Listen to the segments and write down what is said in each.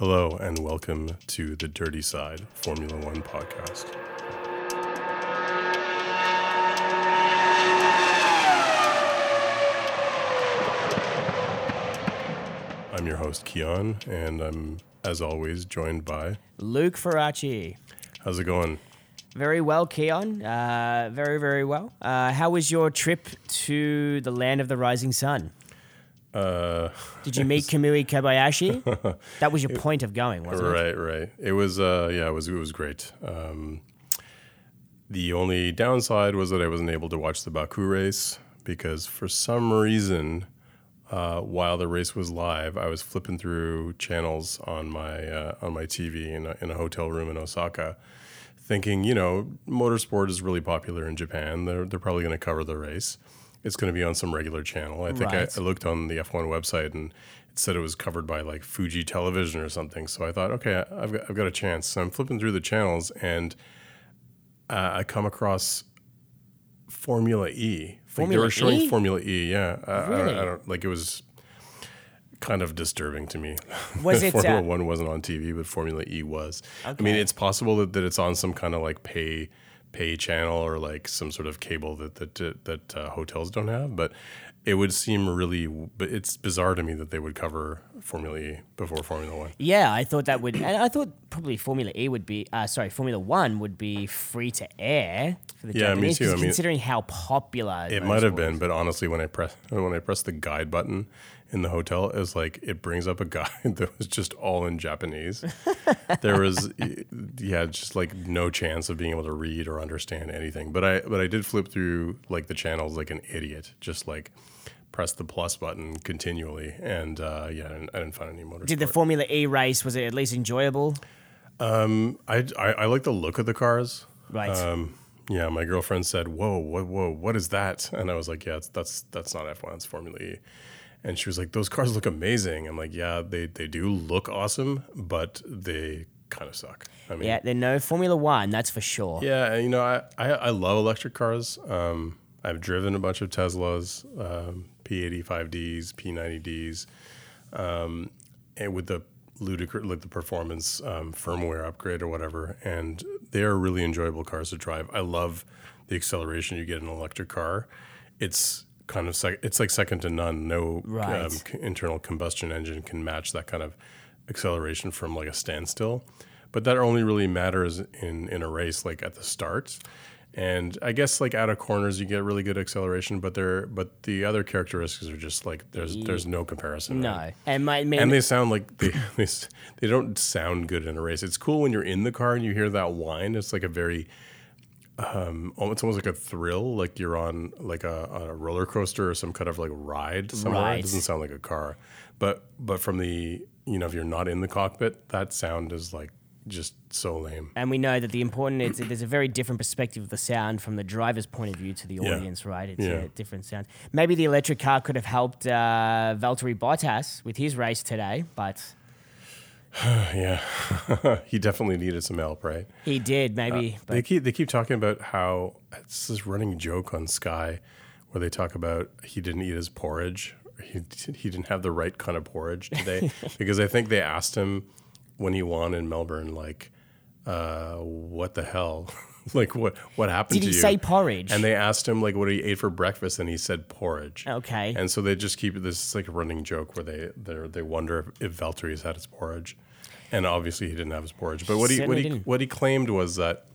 Hello, and welcome to the Dirty Side Formula One podcast. I'm your host, Keon, and I'm, as always, joined by. Luke Faraci. How's it going? Very well, Keon. Uh, very, very well. Uh, how was your trip to the land of the rising sun? Uh, Did you meet Kamui Kobayashi? that was your point of going, wasn't it? right, right. It was, uh, yeah, it was, it was great. Um, the only downside was that I wasn't able to watch the Baku race because for some reason, uh, while the race was live, I was flipping through channels on my uh, on my TV in a, in a hotel room in Osaka, thinking, you know, motorsport is really popular in Japan. They're they're probably going to cover the race. It's going to be on some regular channel. I think I, Right. I looked on the F1 website and it said it was covered by like Fuji Television or something. So I thought, okay, I've got, I've got a chance. So I'm flipping through the channels and uh, I come across Formula E. Like they were showing E? Formula E. Yeah, I, I, Really? I don't like it was kind of disturbing to me. Was it, Formula uh, One wasn't on TV, but Formula E was. I mean, it's possible that, that it's on some kind of like pay pay channel or like some sort of cable that that that uh, hotels don't have, but. It would seem really, but it's bizarre to me that they would cover Formula E before Formula One. Yeah, I thought that would, and I thought probably Formula E would be, uh, sorry, Formula One would be free to air for the Yeah, me too. I mean- considering how popular It might have been, but honestly, when I press when I press the guide button in the hotel, is like it brings up a guide that was just all in Japanese. there was, yeah, just like no chance of being able to read or understand anything. But I but I did flip through like the channels like an idiot, just like press the plus button continually, and uh, yeah, I didn't, I didn't find any motorsport. Did the Formula E race was it at least enjoyable? I, I I like the look of the cars. Right. Um, yeah, my girlfriend said, "Whoa, whoa, whoa, what is that?" And I was like, "Yeah, it's, that's that's not F1, it's Formula E." And she was like, "Those cars look amazing." I'm like, "Yeah, they they do look awesome, but they kind of suck." I mean, yeah, they're no Formula One, that's for sure. yeah, you know, I, I, I love electric cars. Um, I've driven a bunch of Teslas, um, P85Ds, P90Ds, um, and with the ludicrous, like the performance um, firmware upgrade or whatever. And they are really enjoyable cars to drive. I love the acceleration you get in an electric car. It's kind of sec- it's like second to none. No Right. um, c- internal combustion engine can match that kind of acceleration from like a standstill. But that only really matters in in a race, like at the start. And I guess like out of corners you get really good acceleration, but they're but the other characteristics are just like there's there's no comparison. right? No, and my main, And they sound like they, they don't sound good in a race. It's cool when you're in the car and you hear that whine. It's like a very um, oh, it's almost like a thrill, like you're on like a, a roller coaster or some kind of like ride somewhere. Right. It doesn't sound like a car, but but from the you know if you're not in the cockpit, that sound is like just so lame. and we know that the important is there's a very different perspective of the sound from the driver's point of view to the Yeah. audience, right? It's Yeah. a different sound. Maybe the electric car could have helped uh, Valtteri Bottas with his race today, but Yeah, he definitely needed some help, right? he did. Maybe, They but keep they keep talking about how it's this running joke on Sky, where they talk about he didn't eat his porridge. He he didn't have the right kind of porridge today because I think they asked him when he won in Melbourne, like, uh, what the hell, like what what happened did to he say porridge? and they asked him like what he ate for breakfast, and he said porridge. okay. And so they just keep this like a running joke where they they they wonder if, if Valtteri's had his porridge, and obviously he didn't have his porridge. But what he what Certainly he didn't. what he claimed was that,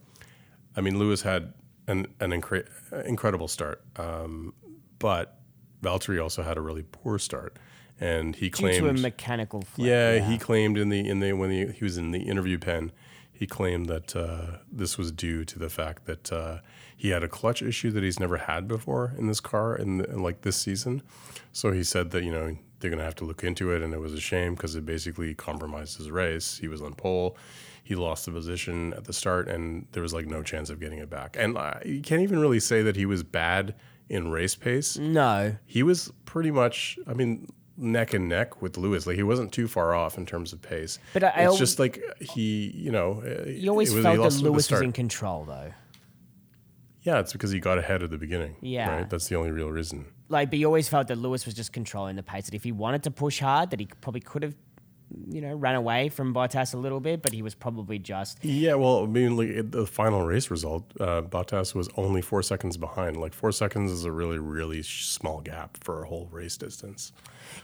I mean, Lewis had an an incre- incredible start, um, but Valtteri also had a really poor start, and he Due to a claimed mechanical. Yeah, he claimed in the in the when he, he was in the interview pen, he claimed that uh, this was due to the fact that uh, he had a clutch issue that he's never had before in this car in, the, in like this season. So he said that you know they're gonna have to look into it, and it was a shame because it basically compromised his race. He was on pole. He lost the position at the start, and there was like no chance of getting it back. And uh, you can't even really say that he was bad in race pace No, he was pretty much, I mean, neck and neck with Lewis. Like he wasn't too far off in terms of pace. But I- I it's al- just like he, you know, uh, you always was, felt that lost at the Lewis was in control, though. Yeah, it's because he got ahead at the beginning. Yeah. right. That's the only real reason. Like, but you always felt that Lewis was just controlling the pace. That if he wanted to push hard, that he probably could have you know, ran away from Bottas a little bit, but he was probably just. Yeah, well, I mean, like, the final race result, uh, Bottas was only four seconds behind. Like four seconds is a really, really small gap for a whole race distance.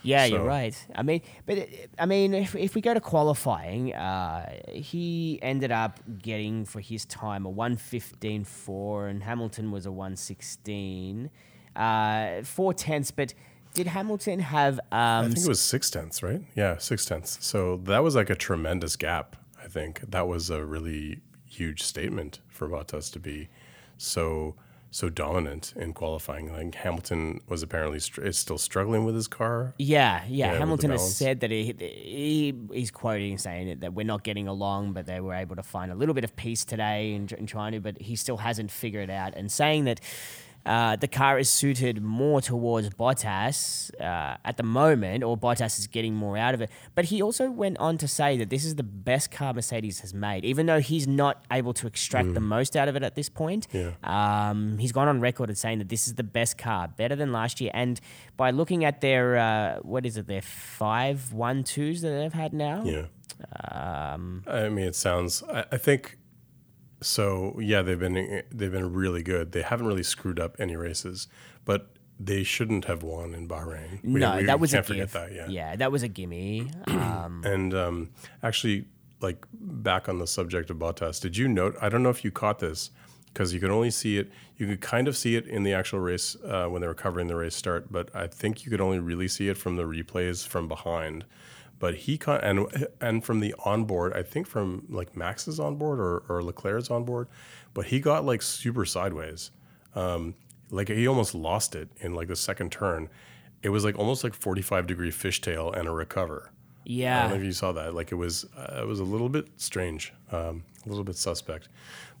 Yeah, you're right. I mean, but it- I mean, if, if we go to qualifying, uh, he ended up getting for his time a 115.4, and Hamilton was a 116, uh, four tenths. But did Hamilton have? I Um, think it was six tenths, right? Yeah, six tenths. So that was like a tremendous gap. I think that was a really huge statement for Bottas to be so so dominant in qualifying. Like Hamilton was apparently str- is still struggling with his car. yeah, yeah. Yeah, Hamilton has said that he, he he's quoting saying it, that we're not getting along, but they were able to find a little bit of peace today in, in trying to, but he still hasn't figured it out. And saying that uh, the car is suited more towards Bottas uh, at the moment, or Bottas is getting more out of it. But he also went on to say that this is the best car Mercedes has made, even though he's not able to extract the most out of it at this point. Yeah. Um, he's gone on record as saying that this is the best car, better than last year. And by looking at their, uh, what is it, their five one twos that they've had now. Yeah. Um, I mean, it sounds. I, I think so. Yeah, they've been they've been really good. They haven't really screwed up any races, but they shouldn't have won in Bahrain. We- no, we that was can't a forget gift. that. Yeah. yeah, that was a gimme. Um, And um, actually, like back on the subject of Bottas, did you note? I don't know if you caught this because you could only see it. You could kind of see it in the actual race uh, when they were covering the race start, but I think you could only really see it from the replays from behind. But he caught and and from the onboard, I think from like Max's onboard or, or Leclerc's onboard, but he got like super sideways. Um, like he almost lost it in like the second turn. It was like almost like 45 degree fishtail and a recover. Yeah. I don't know if you saw that. Like it was, uh, it was a little bit strange, um, a little bit suspect.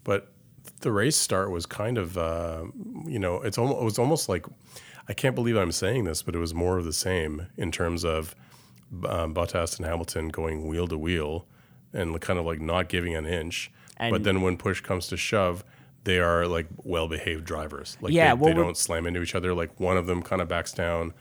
But the race start was kind of, uh, you know, it's almost, it was almost like, I can't believe I'm saying this, but it was more of the same in terms of um, Bottas and Hamilton going wheel to wheel and kind of like not giving an inch. but then when push comes to shove, they are like well behaved drivers. Like Yeah, they, well, they don't slam into each other. Like one of them kind of backs down.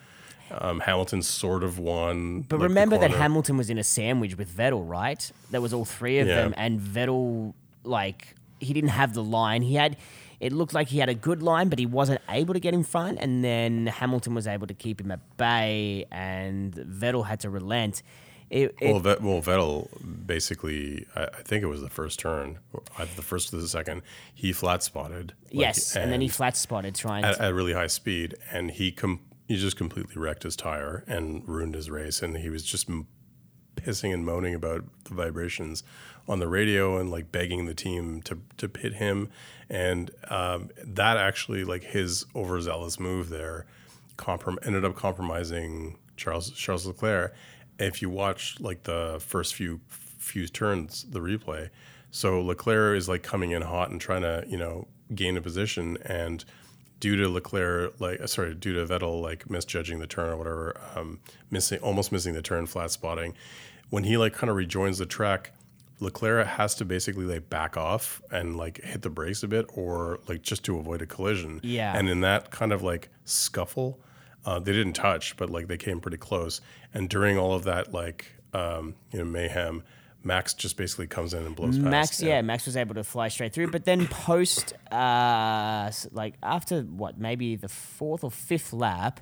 Um, Hamilton sort of won. but like, remember that. Hamilton was in a sandwich with Vettel, right? There was all three of Yeah. them, and Vettel, like, he didn't have the line. He had. It looked like he had a good line, but he wasn't able to get in front. And then Hamilton was able to keep him at bay, and Vettel had to relent. It, it, Well, Vet, well, Vettel basically, I, I think it was the first turn, either the first or the second. He flat spotted. like, yes, and, then he flat spotted trying at, to. at really high speed, and he com- he just completely wrecked his tire and ruined his race. And he was just m- pissing and moaning about the vibrations on the radio and like begging the team to to pit him. And um, that actually, like his overzealous move there, comprom- ended up compromising Charles Charles Leclerc. If you watch like the first few few turns, the replay, so Leclerc is like coming in hot and trying to you know gain a position and due to Leclerc, like uh, sorry, due to Vettel like misjudging the turn or whatever, um, missing almost missing the turn, flat spotting. When he like kind of rejoins the track, Leclerc has to basically like back off and like hit the brakes a bit, or like just to avoid a collision. Yeah. And in that kind of like scuffle, uh, they didn't touch, but like they came pretty close. And during all of that like um, you know mayhem, Max just basically comes in and blows past. Max, yeah. Max was able to fly straight through, but then post, uh, like after what, maybe the fourth or fifth lap,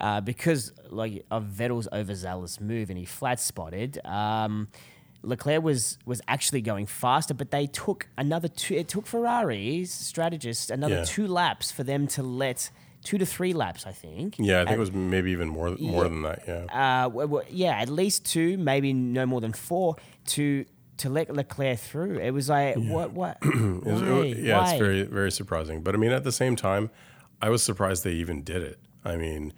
uh, because like of Vettel's overzealous move and he flat spotted, um, Leclerc was was actually going faster, but they took another two. It took Ferrari's strategists another Yeah. two laps for them to let two to three laps, I think. Yeah, I think it was maybe even more more than that. Yeah. uh, w- w- yeah, at least two, maybe no more than four to to let Leclerc through. It was like what what? It was- it yeah, Why? it's very very surprising. But I mean, at the same time, I was surprised they even did it. I mean,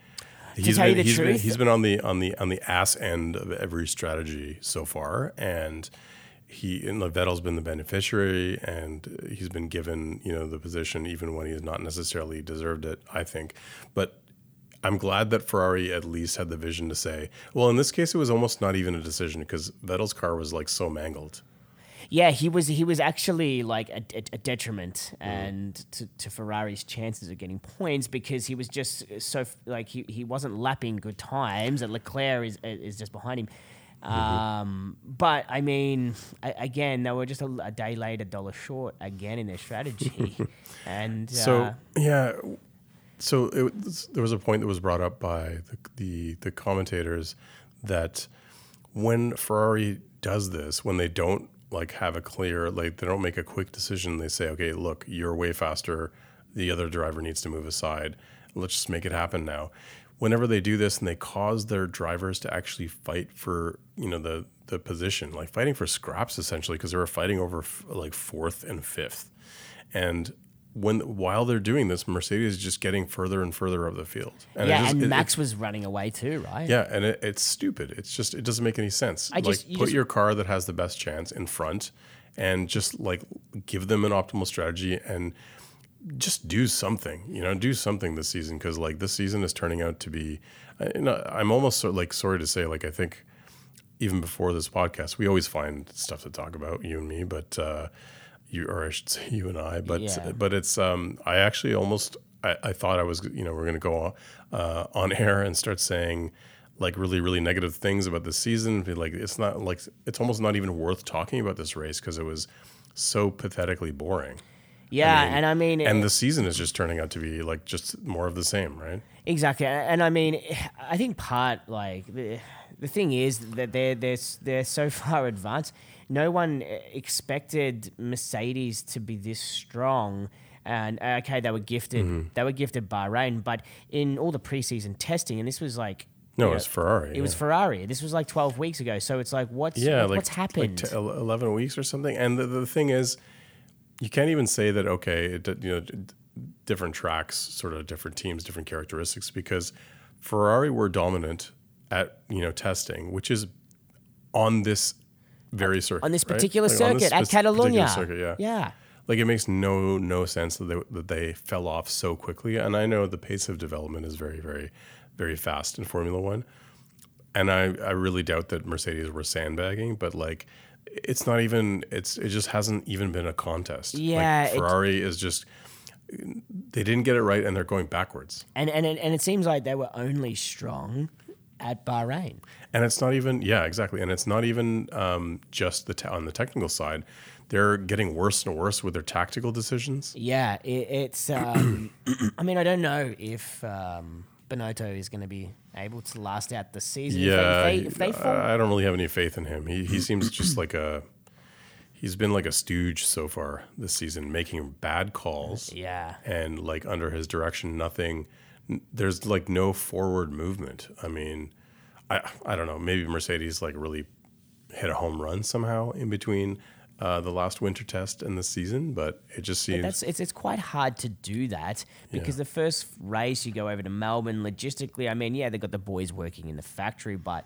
he's tell you the he's been he's been on the on the on the ass end of every strategy so far, and he and Vettel's been the beneficiary, and he's been given you know the position even when he's not necessarily deserved it. I think, but. I'm glad that Ferrari at least had the vision to say, well, in this case, it was almost not even a decision because Vettel's car was like so mangled. Yeah, he was he was actually like a, a, a detriment and to, to Ferrari's chances of getting points because he was just so like he, he wasn't lapping good times and Leclerc is is just behind him. Um, but I mean, a- again, they were just a, a day late, a dollar short again in their strategy, and So uh, yeah, so it, there was a point that was brought up by the, the the commentators that when Ferrari does this, when they don't like have a clear like they don't make a quick decision, they say, okay, look, you're way faster. The other driver needs to move aside. Let's just make it happen now. Whenever they do this and they cause their drivers to actually fight for you know the the position, like fighting for scraps essentially, because they were fighting over f- like fourth and fifth, and when while they're doing this, Mercedes is just getting further and further up the field. And yeah, just- and it- Max was running away too, right? yeah, and it, it's stupid. It's just it doesn't make any sense. I just- like you put just- your car that has the best chance in front, and just like give them an optimal strategy and just do something. You know, do something this season because like this season is turning out to be. I, you know, I'm almost so, like sorry to say like I think even before this podcast we always find stuff to talk about you and me, but. uh you or I should say you and I, but Yeah. but it's um I actually almost I, I thought I was you know we're gonna go uh, on air and start saying like really really negative things about the season. Like it's not like it's almost not even worth talking about this race because it was so pathetically boring. Yeah, mean, and I mean, And the season is just turning out to be like just more of the same, right? Exactly, and I mean, I think part like the the thing is that they're they're they're so far advanced. No one expected Mercedes to be this strong. And uh, okay, they were gifted. Mm-hmm. They were gifted Bahrain, but in all the preseason testing, and this was like No, you know, Ferrari. It was. Ferrari. This was like twelve weeks ago. So it's like, what's yeah, what- like what's happened? Like t- eleven weeks or something. And the, the thing is, you can't even say that. Okay, it, you know, different tracks, sort of different teams, different characteristics, because Ferrari were dominant at you know testing, which is on this very circuit, on this right? particular Like, on this circuit at particular Catalonia. circuit, yeah. yeah. Like it makes no no sense that they, that they fell off so quickly. And I know the pace of development is very very very fast in Formula One, and I I really doubt that Mercedes were sandbagging. But like, it's not even it's it just hasn't even been a contest. Yeah, like Ferrari is just they didn't get it right and they're going backwards. And and and it seems like they were only strong at Bahrain. And it's not even yeah exactly, and it's not even um, just the te- on the technical side. They're getting worse and worse with their tactical decisions. Yeah, it, it's. Um, I mean, I don't know if um, Binotto is going to be able to last out the season. Yeah, if they, if they, if they fall. I I don't really have any faith in him. He he seems just like a he's been like a stooge so far this season, making bad calls. yeah, and like under his direction, nothing. There's like no forward movement. I mean, I I don't know. Maybe Mercedes like really hit a home run somehow in between uh, the last winter test and the season, but it just seems that's it's it's quite hard to do that because the first race you go over to Melbourne logistically. I mean, yeah, they got the boys working in the factory, but.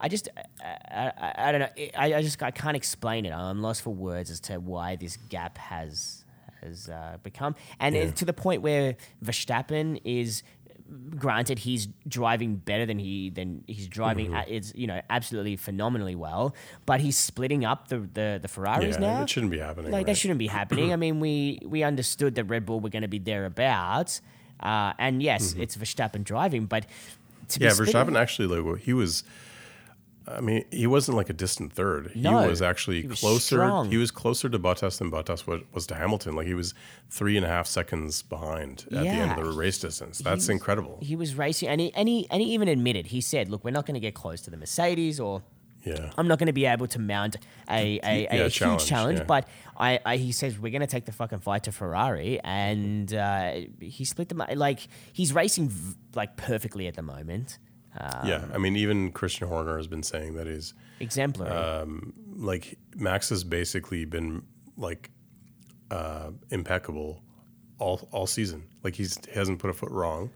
I just, I, I, I don't know. I, I just, I can't explain it. I'm lost for words as to why this gap has has uh, become, and it- to the point where Verstappen is, granted, he's driving better than he than he's driving. Mm-hmm. It's you know absolutely phenomenally well, but he's splitting up the the, the Ferraris yeah, now. it shouldn't be happening. Like that shouldn't be happening. I mean, we we understood that Red Bull were going to be thereabouts, uh, and yes, it's Verstappen driving, but to be Mm-hmm. Yeah, Verstappen actually like he was. I mean, he wasn't like a distant third. No, he was actually he was closer. strong. He was closer to Bottas than Bottas was, was to Hamilton. Like he was three and a half seconds behind at the end of the race distance. That's was- incredible. He was racing, and he, and he and he even admitted he said, "Look, we're not going to get close to the Mercedes, or yeah. I'm not going to be able to mount a, a, a, Yeah, huge challenge, challenge." yeah. But I, I, he says we're going to take the fucking fight to Ferrari, and uh, he split them. Like he's racing v- like perfectly at the moment, uh, yeah, I mean, even Christian Horner has been saying that he's exemplary. um, like Max has basically been like uh, impeccable all all season. Like he's he hasn't put a foot wrong.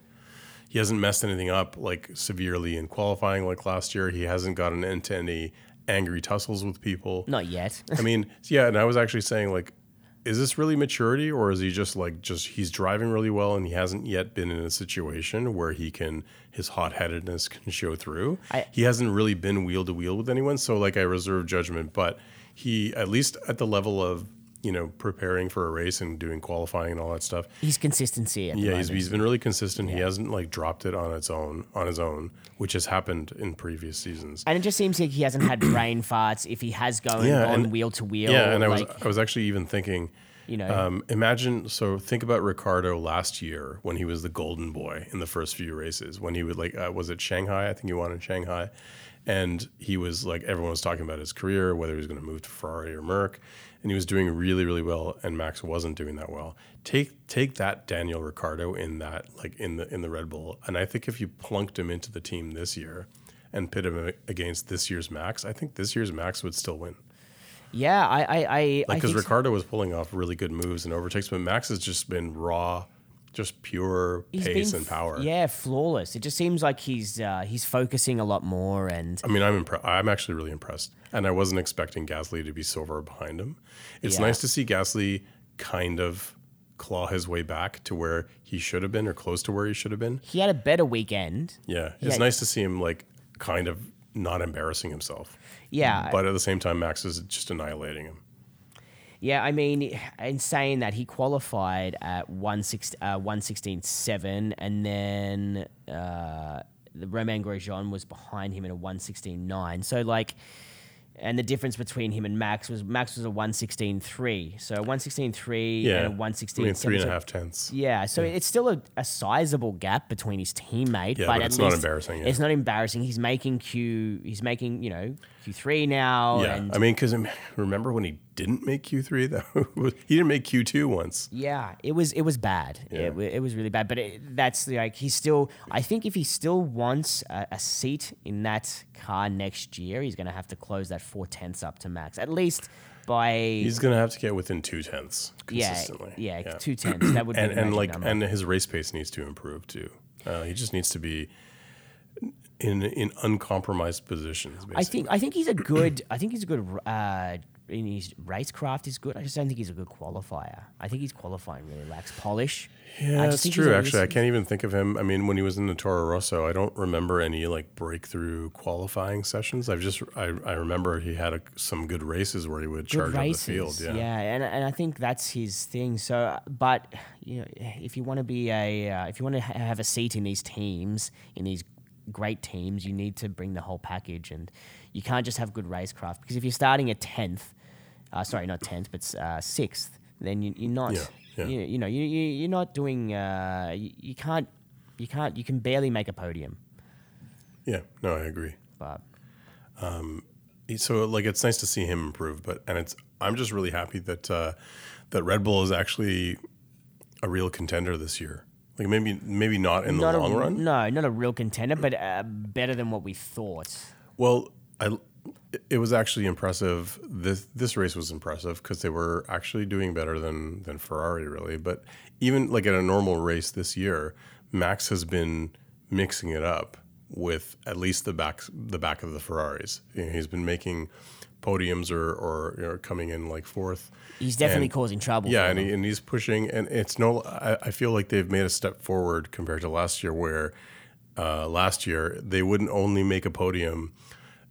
He hasn't messed anything up like severely in qualifying like last year. He hasn't gotten into any angry tussles with people. not yet. I mean, yeah, and I was actually saying like, is this really maturity, or is he just like just he's driving really well and he hasn't yet been in a situation where he can his hot headedness can show through. I- he hasn't really been wheel to wheel with anyone, so like I reserve judgment, but he at least at the level of you know, preparing for a race and doing qualifying and all that stuff. He's consistency. At the Yeah, he's, he's been really consistent. He hasn't like dropped it on its own on his own, which has happened in previous seasons. and it just seems like he hasn't had brain farts. If he has going Yeah, on and- wheel to wheel, Yeah, and I was I was actually even thinking, you know, um, imagine so think about Ricciardo last year when he was the golden boy in the first few races when he would like uh, was it Shanghai I think he won in Shanghai, and he was like everyone was talking about his career whether he was going to move to Ferrari or Merc, and he was doing really really well and Max wasn't doing that well. Take take that Daniel Ricciardo in that like in the in the Red Bull, and I think if you plunked him into the team this year. And pit him against this year's Max. I think this year's Max would still win. yeah, I, I, I, Like because think so. Ricciardo was pulling off really good moves and overtakes, but Max has just been raw, just pure He's pace been and power. Yeah, flawless. It just seems like he's uh, he's focusing a lot more, and I mean, I'm impre- I'm actually really impressed, and I wasn't expecting Gasly to be so far behind him. It's Yeah. nice to see Gasly kind of claw his way back to where he should have been or close to where he should have been. he had a better weekend. Yeah, it's Yeah. nice to see him like kind of not embarrassing himself, Yeah, but at the same time, Max is just annihilating him. Yeah, I mean, in saying that, he qualified at 116, uh, 116.7, and then uh, the Romain Grosjean was behind him at a 116.9. So, like, and the difference between him and Max was Max was a 116.3. So, 116.3 Yeah, and a I mean, 116.7. three and So- tenths. Yeah, so it's still a, a sizable gap between his teammate, Yeah, but, but it's not embarrassing, yeah. It's not embarrassing. He's making Q. He's making you know Q three now, Yeah, and I mean, because remember when he didn't make Q three? Though he didn't make Q two once. Yeah, it was it was bad. Yeah. It, it was really bad. But it, that's like he's still. I think if he still wants a, a seat in that car next year, he's going to have to close that four tenths up to max at least by He's gonna have to get within two tenths yeah consistently. yeah, two tenths. That would be and and like number. and his race pace needs to improve too. Uh, he just needs to be in in uncompromised positions. Basically. I think I think he's a good. I think he's a good. Uh, in his racecraft is good. I just don't think he's a good qualifier. I think he's qualifying really lacks polish. Yeah, that's true. Actually, I can't even think of him. I mean, when he was in the Toro Rosso, I don't remember any like breakthrough qualifying sessions. I've just I, I remember he had a, some good races where he would good charge up races. the field. Yeah. and and I think that's his thing. So, but you know, if you want to be a, uh, if you want to ha- have a seat in these teams, in these great teams, you need to bring the whole package, and you can't just have good racecraft because if you're starting at tenth, uh, sorry, not tenth, but uh, sixth, then you, you're not. Yeah, yeah. You, you know, you, you you're not doing. Uh, you, you can't. You can't. You can barely make a podium. yeah, no, I agree. But so like it's nice to see him improve but and it's i'm just really happy that uh that red bull is actually a real contender this year like maybe maybe not in the long a, run? No, not a real contender, but uh, better than what we thought. well i it was actually impressive. This this race was impressive because they were actually doing better than than ferrari really. But even like at a normal race this year max has been mixing it up with at least the back the back of the ferraris. You know, he's been making podiums or or you know, coming in like fourth He's definitely And- causing trouble. Yeah, and, he, and he's pushing, and it's no. I, I feel like they've made a step forward compared to last year, where uh, last year they wouldn't only make a podium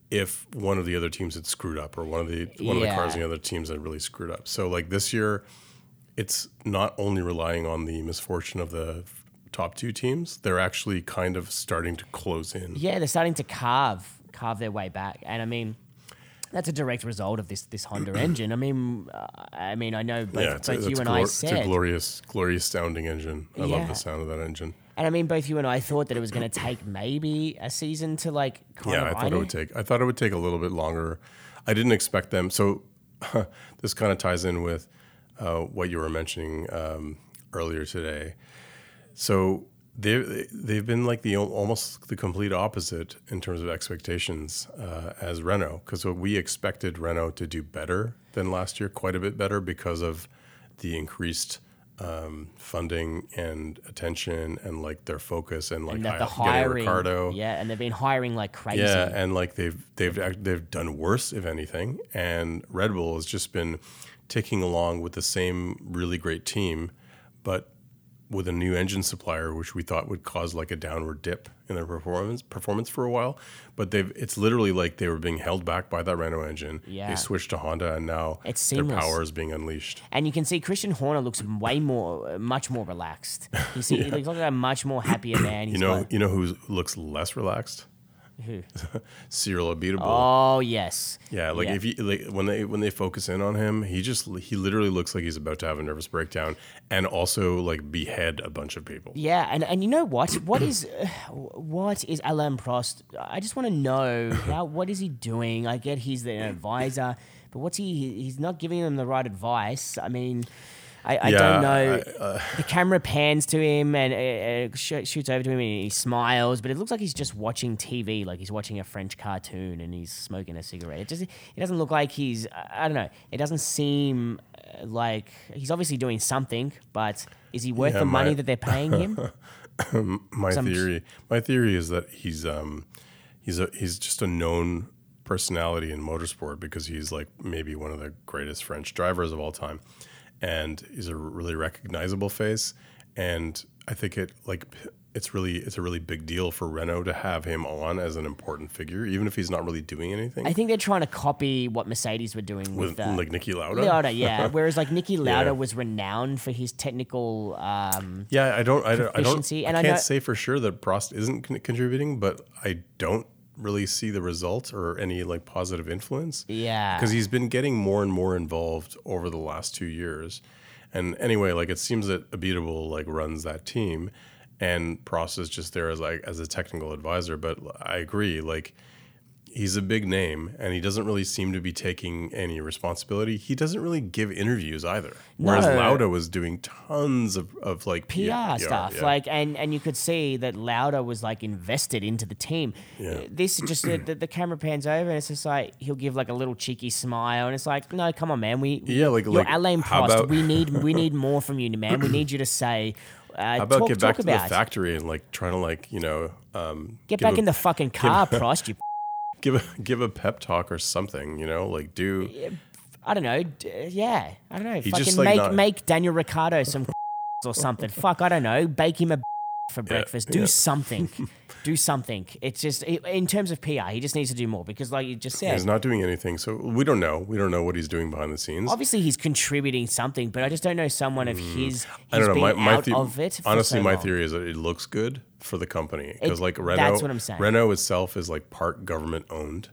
if one of the other teams had screwed up, or one of the one of the cars in the other teams had really screwed up. So like this year, it's not only relying on the misfortune of the top two teams; they're actually kind of starting to close in. yeah, they're starting to carve carve their way back, and I mean. That's a direct result of this this Honda engine. I mean, uh, I mean, I know both, yeah, it's, a, you and glor- I it's a glorious, glorious sounding engine. I love the sound of that engine. and I mean, both you and I thought that it was going to take maybe a season to like kind Yeah, I thought iron it would take. I thought it would take a little bit longer. I didn't expect them. So this kind of ties in with uh, what you were mentioning um, earlier today. So they they've been like the almost the complete opposite in terms of expectations uh, as Renault because what we expected Renault to do better than last year, quite a bit better because of the increased. Um, funding and attention and like their focus and like and the hiring, Ricciardo, yeah, and they've been hiring like crazy. yeah, and like they've they've act- they've done worse if anything, and Red Bull has just been ticking along with the same really great team, but with a new engine supplier, which we thought would cause like a downward dip in their performance performance for a while. But they've it's literally like they were being held back by that Renault engine. Yeah. They switched to Honda, and now It's their power is being unleashed. And you can see Christian Horner looks way more, uh, much more relaxed. You see, he looks like a much more happier man. You know, got- you know who looks less relaxed? Who? Cyril Abiteboul. Oh yes. Yeah, like Yeah. if you like when they when they focus in on him, he just he literally looks like he's about to have a nervous breakdown and also like behead a bunch of people. Yeah, and, and you know what? What is uh, what is Alain Prost? I just want to know how what is he doing? I get he's the advisor, but what's he? He's not giving them the right advice. I mean, I, I Yeah, don't know. I- uh, the camera pans to him and uh, uh, sh- shoots over to him, and he smiles. But it looks like he's just watching TV, like he's watching a French cartoon, and he's smoking a cigarette. It just it doesn't look like he's. I don't know. It doesn't seem uh, like he's obviously doing something, but is he worth Yeah, the money that they're paying him? my Some- theory my theory is that he's um he's a he's just a known personality in motorsport because he's like maybe one of the greatest French drivers of all time and he's a really recognizable face and I think it like it's really it's a really big deal for Renault to have him on as an important figure even if he's not really doing anything I think they're trying to copy what Mercedes were doing with, with uh, like Niki Lauda. Lauda, yeah. Whereas like Niki Lauda Yeah. was renowned for his technical. Um, Yeah, I don't, I don't, I don't, I and I can't know- say for sure that Prost isn't con- contributing, but I don't really see the results or any like positive influence. Yeah. because he's been getting more and more involved over the last two years. And anyway, like it seems that Abiteboul like runs that team, and Prost is just there as like as a technical advisor. But I agree, like he's a big name and he doesn't really seem to be taking any responsibility. He doesn't really give interviews either. Whereas No. Lauda was doing tons of, of like PR yeah, stuff, yeah. like, and and you could see that Lauda was like invested into the team. Yeah. This just the, the, the camera pans over, and it's just like he'll give like a little cheeky smile, and it's like, no, come on, man, we Yeah, like- you're like, Alain Prost. about- we need we need more from you, man. We need you to say. Uh, How about talk, get back to about the factory and like trying to like you know um, Get back a, in the fucking car, Prost. You, give a give a pep talk or something. You know, like do I don't know. yeah, I don't know. He Fucking just, like, make not- make Daniel Ricciardo some or something. Fuck, I don't know. Bake him a for breakfast. Do yeah. something. do something. It's just in terms of PR, he just needs to do more because, like you just said, he's not doing anything. So we don't know. We don't know what he's doing behind the scenes. obviously he's contributing something, but I just don't know someone of his. Mm. I don't know. My, my the- honestly, so my long. theory is that it looks good for the company because like Renault, that's what I'm saying. Renault itself is like part government owned,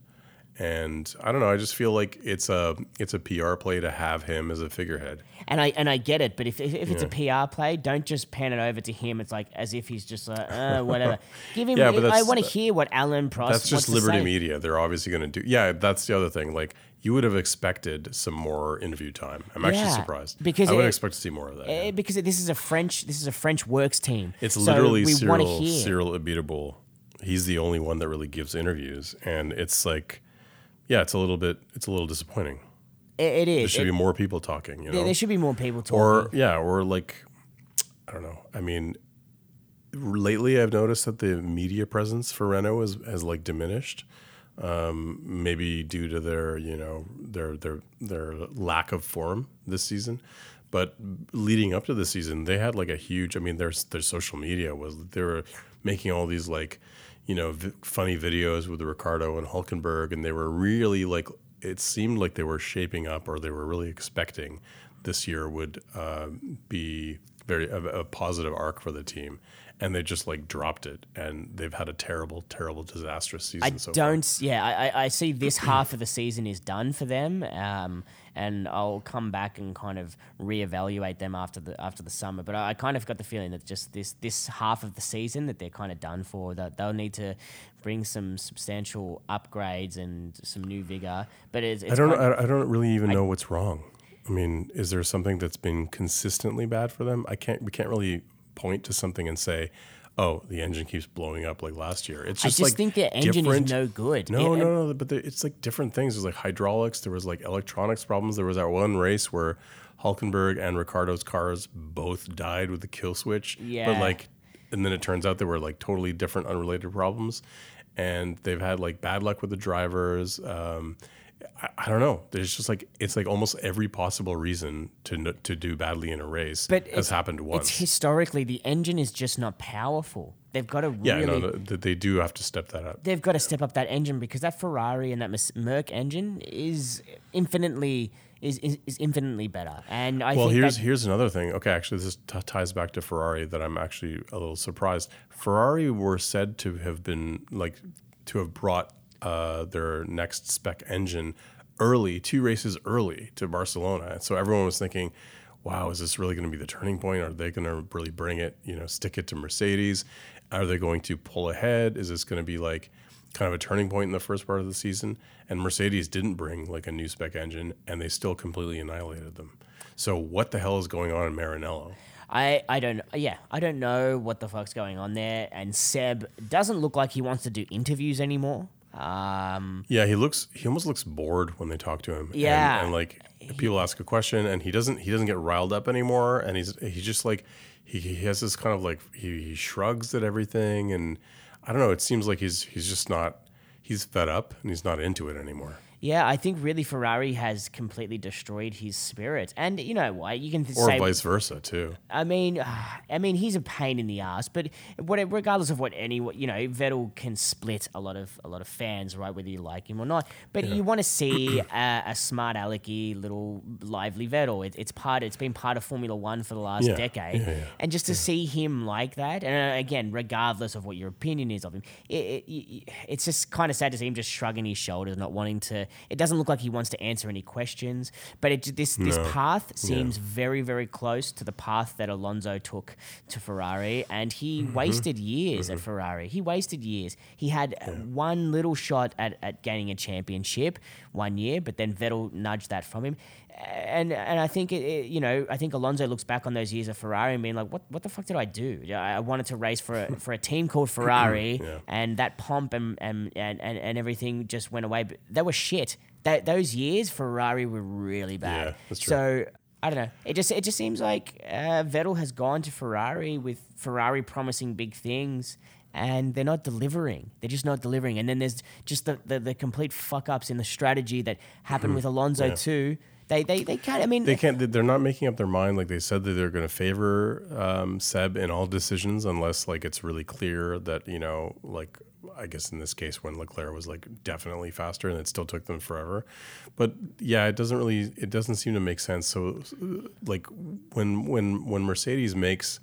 and I don't know. I just feel like it's a it's a PR play to have him as a figurehead. and I and I get it, but if if, if it's a PR play, don't just pan it over to him. It's like as if he's just like uh, whatever. Give him. Yeah, but I want to hear what Alain Prost. That's just Liberty. Media. They're obviously going to do. Yeah, that's the other thing. Like you would have expected some more interview time. I'm actually Yeah, surprised because I would it- expect to see more of that. Eh, yeah. because this is a French this is a French works team. It's So literally we want to Cyril. Cyril Abiteboul. He's the only one that really gives interviews, and it's like, yeah, it's a little bit, it's a little disappointing. It, it There is. should It- be more people talking, you know, there, there should be more people talking. or yeah, or like, I don't know. I mean, lately I've noticed that the media presence for Renault has, has like diminished. Um, maybe due to their, you know, their their their lack of form this season. But leading up to the season, they had like a huge. I mean, their their social media was they were making all these like, you know, v- funny videos with Ricciardo and Hulkenberg, and they were really like. It seemed like they were shaping up, or they were really expecting this year would uh, be very a, a positive arc for the team, and they just like dropped it, and they've had a terrible, terrible, disastrous season I so don't. s- Yeah, I, I- I see this half of the season is done for them, um, and I'll come back and kind of reevaluate them after the after the summer. But I, I kind of got the feeling that just this this half of the season that they're kind of done for. That they'll need to bring some substantial upgrades and some new vigor. But it's, it's I don't. I, I don't really even know what's wrong. I mean, is there something that's been consistently bad for them? I can't. We can't really point to something and say, "Oh, the engine keeps blowing up like last year." It's I just just like think their engine is no good. No, It- no, no. But there, it's like different things. There's like hydraulics. There was like electronics problems. There was that one race where Hulkenberg and Ricciardo's cars both died with the kill switch. Yeah. But like, and then it turns out they were like totally different, unrelated problems. And they've had like bad luck with the drivers. Um, I, I don't know. There's just like it's like almost every possible reason to to do badly in a race But has it's- happened It's once. historically the engine is just not powerful. They've got to yeah, really no, no, they do have to step that up. they've got to step up that engine because that Ferrari and that Merc- Merc engine is infinitely is, is, is infinitely better. And I Well, think here's here's another thing. Okay, actually, this t- ties back to Ferrari that I'm actually a little surprised. Ferrari were said to have been like to have brought uh, their next spec engine early, two races early to Barcelona. So everyone was thinking, "Wow, is this really going to be the turning point? Are they going to really bring it? You know, stick it to Mercedes? Are they going to pull ahead? Is this going to be like?" kind of a turning point in the first part of the season. And Mercedes didn't bring like a new spec engine, and they still completely annihilated them. So what the hell is going on in Maranello? I, I don't yeah I don't know what the fuck's going on there. And Seb doesn't look like he wants to do interviews anymore. Um, Yeah, he looks he almost looks bored when they talk to him. And- Yeah. and, like people ask a question, and he doesn't he doesn't get riled up anymore, and he's he's just like he, he has this kind of like he, he shrugs at everything, and I don't know. It seems like he's he's just not he's fed up and he's not into it anymore. Yeah, I think really Ferrari has completely destroyed his spirit. And you know what? You can Or say vice versa too. I mean, I mean, he's a pain in the ass. But what, regardless of what any, you know, Vettel can split a lot of a lot of fans, right? Whether you like him or not. But you want to see a, a smart alecky little lively Vettel. It, it's part. It's been part of Formula One for the last Yeah, decade, yeah, yeah, and just to see him like that, and uh, again, regardless of what your opinion is of him, it, it, it's just kind of sad to see him just shrugging his shoulders, not wanting to. It doesn't look like he wants to answer any questions. But it, this this No. path seems very very close to the path that Alonso took to Ferrari, and he Mm-hmm. wasted years at Ferrari. He wasted years. He had uh one little shot at, at gaining a championship one year, but then Vettel nudged that from him. And and I think it, it- you know I think Alonso looks back on those years of Ferrari and being like, what what the fuck did I do? I I wanted to race for a, for a team called Ferrari, Yeah. and that pomp and and, and and everything just went away. But they were shit. That those years Ferrari were really bad. Yeah, that's true. So I don't know. It just it just seems like uh, Vettel has gone to Ferrari with Ferrari promising big things, and they're not delivering. They're just not delivering. And then there's just the the, the complete fuck ups in the strategy that happened with Alonso. Yeah. too. They they they can't. I mean, They can't. They're not making up their mind. Like they said that they're going to favor um, Seb in all decisions, unless like it's really clear that you know, like I guess in this case when Leclerc was like definitely faster, and it still took them forever. But yeah, it doesn't really. It doesn't seem to make sense. So like when when when Mercedes makes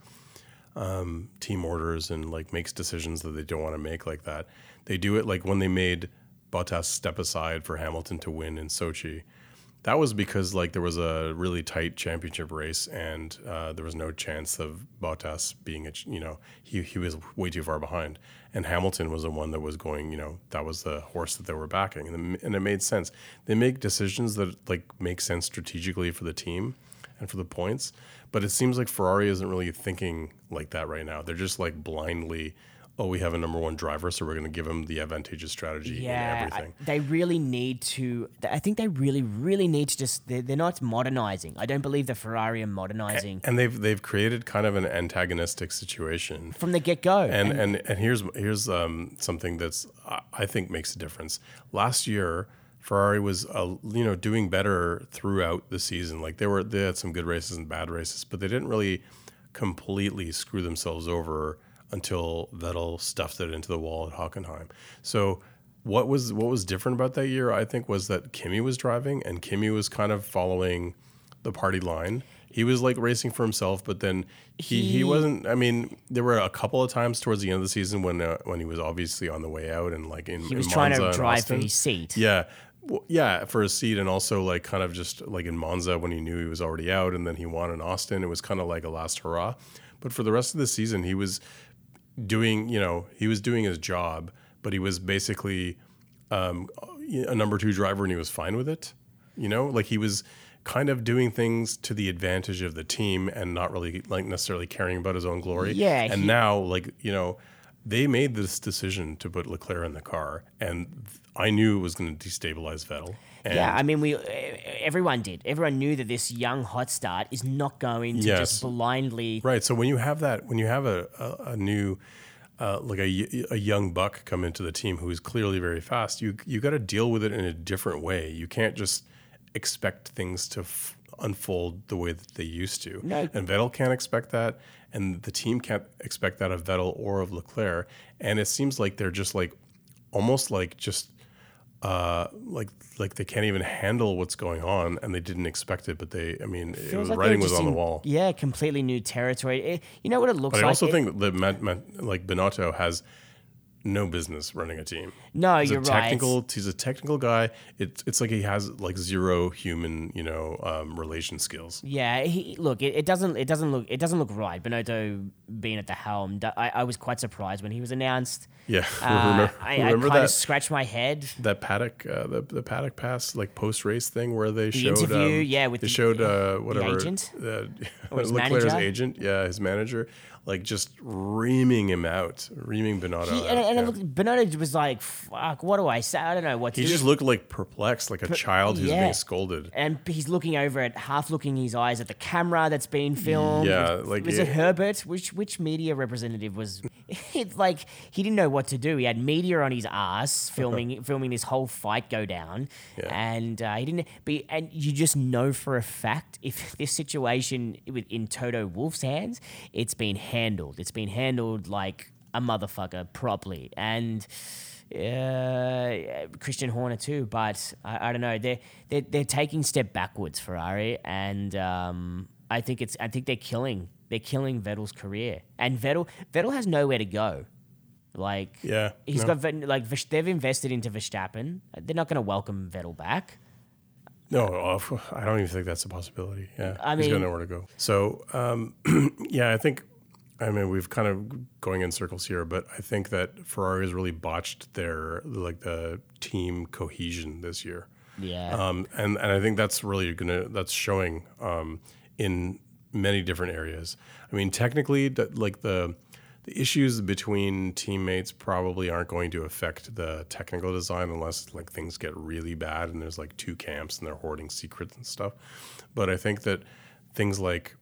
um, team orders and like makes decisions that they don't want to make like that, they do it like when they made Bottas step aside for Hamilton to win in Sochi that was because like there was a really tight championship race and uh, there was no chance of Bottas being a you know he he was way too far behind. And Hamilton was the one that was going you know that was the horse that they were backing. And, and it made sense. They make decisions that like make sense strategically for the team and for the points but it seems like Ferrari isn't really thinking like that right now. They're just like blindly oh we have a number one driver so we're going to give him the advantageous strategy yeah, and I- everything they really need to. I think they really really need to just. They're, they're not modernizing. I don't believe the Ferrari are modernizing and they've they've created kind of an antagonistic situation from the get go. and and and here's here's um, something that's I- I think makes a difference. Last year, Ferrari was uh, you know doing better throughout the season. Like they were they had some good races and bad races, but they didn't really completely screw themselves over until Vettel stuffed it into the wall at Hockenheim. So. What was what was different about that year? I think was that Kimi was driving and Kimi was kind of following the party line. He was like racing for himself, but then he, he, He- wasn't. I mean, there were a couple of times towards the end of the season when uh, when he was obviously on the way out and like in he was in trying Monza to drive for his seat. Yeah, well, yeah, for a seat, and also like kind of just like in Monza when he knew he was already out, and then he won in Austin. It was kind of like a last hurrah. But for the rest of the season, he was doing, you know, he was doing his job, but he was basically um, a number two driver, and he was fine with it. You know, like he was kind of doing things to the advantage of the team and not really like necessarily caring about his own glory. Yeah, and he- now like you know they made this decision to put Leclerc in the car, and I knew it was going to destabilize Vettel. And Yeah, I mean, we everyone did. Everyone knew that this young hot start is not going to Yes. just blindly. right. So when you have that, when you have a a, a new uh, like a, a young buck come into the team who is clearly very fast, you you got to deal with it in a different way. You can't just expect things to f- unfold the way that they used to. No. And Vettel can't expect that, and the team can't expect that of Vettel or of Leclerc. And it seems like they're just like almost like just uh, like like they can't even handle what's going on, and they didn't expect it. But they, I mean, it was, like writing was on the wall. Yeah, completely new territory. It- you know what it looks But I also It- think that like Binotto has no business running a team. no, He's you're a right. technical. He's a technical guy. It's it's like he has like zero human, you know, um, relation skills. Yeah, he, look, it, it doesn't it doesn't look it doesn't look right. Binotto being at the helm, I, I was quite surprised when he was announced. Yeah, Uh, remember, I, I remember kind that of scratched my head. that paddock uh, the the paddock pass like post race thing where they showed interview, um, yeah, with they the- showed uh, whatever agent? uh, Leclerc's agent, yeah, his manager, like just reaming him out, reaming Binotto. He, out, and and yeah. it looked, Binotto was like, "Fuck, what do I say? I don't know what to do. He do." just looked like perplexed, like a child who's yeah. being scolded. and he's looking over at half looking his eyes at the camera that's being filmed. Yeah, was, like was it it- Herbert? Which which media representative was? It, like he didn't know what to do. He had media on his ass filming filming this whole fight go down, Yeah. and uh, he didn't. Be and you just know for a fact if this situation with in Toto Wolff's hands, it's been handled. It's been handled like a motherfucker properly, and uh, Christian Horner too, but I, I don't know. They're, they're they're taking step backwards, Ferrari, and um, I think it's I think they're killing they're killing Vettel's career, and Vettel Vettel has nowhere to go. Like Yeah, he's no. got like they've invested into Verstappen. They're not going to welcome Vettel back. No, I don't even think that's a possibility. Yeah, I he's mean- got nowhere to go. So, um, yeah, I think. I mean, we've kind of going in circles here, but I think that Ferrari has really botched their like the team cohesion this year. Yeah, um, and and I think that's really gonna that's showing um, in many different areas. I mean, technically, that like the the issues between teammates probably aren't going to affect the technical design unless like things get really bad and there's like two camps and they're hoarding secrets and stuff. But I think that things like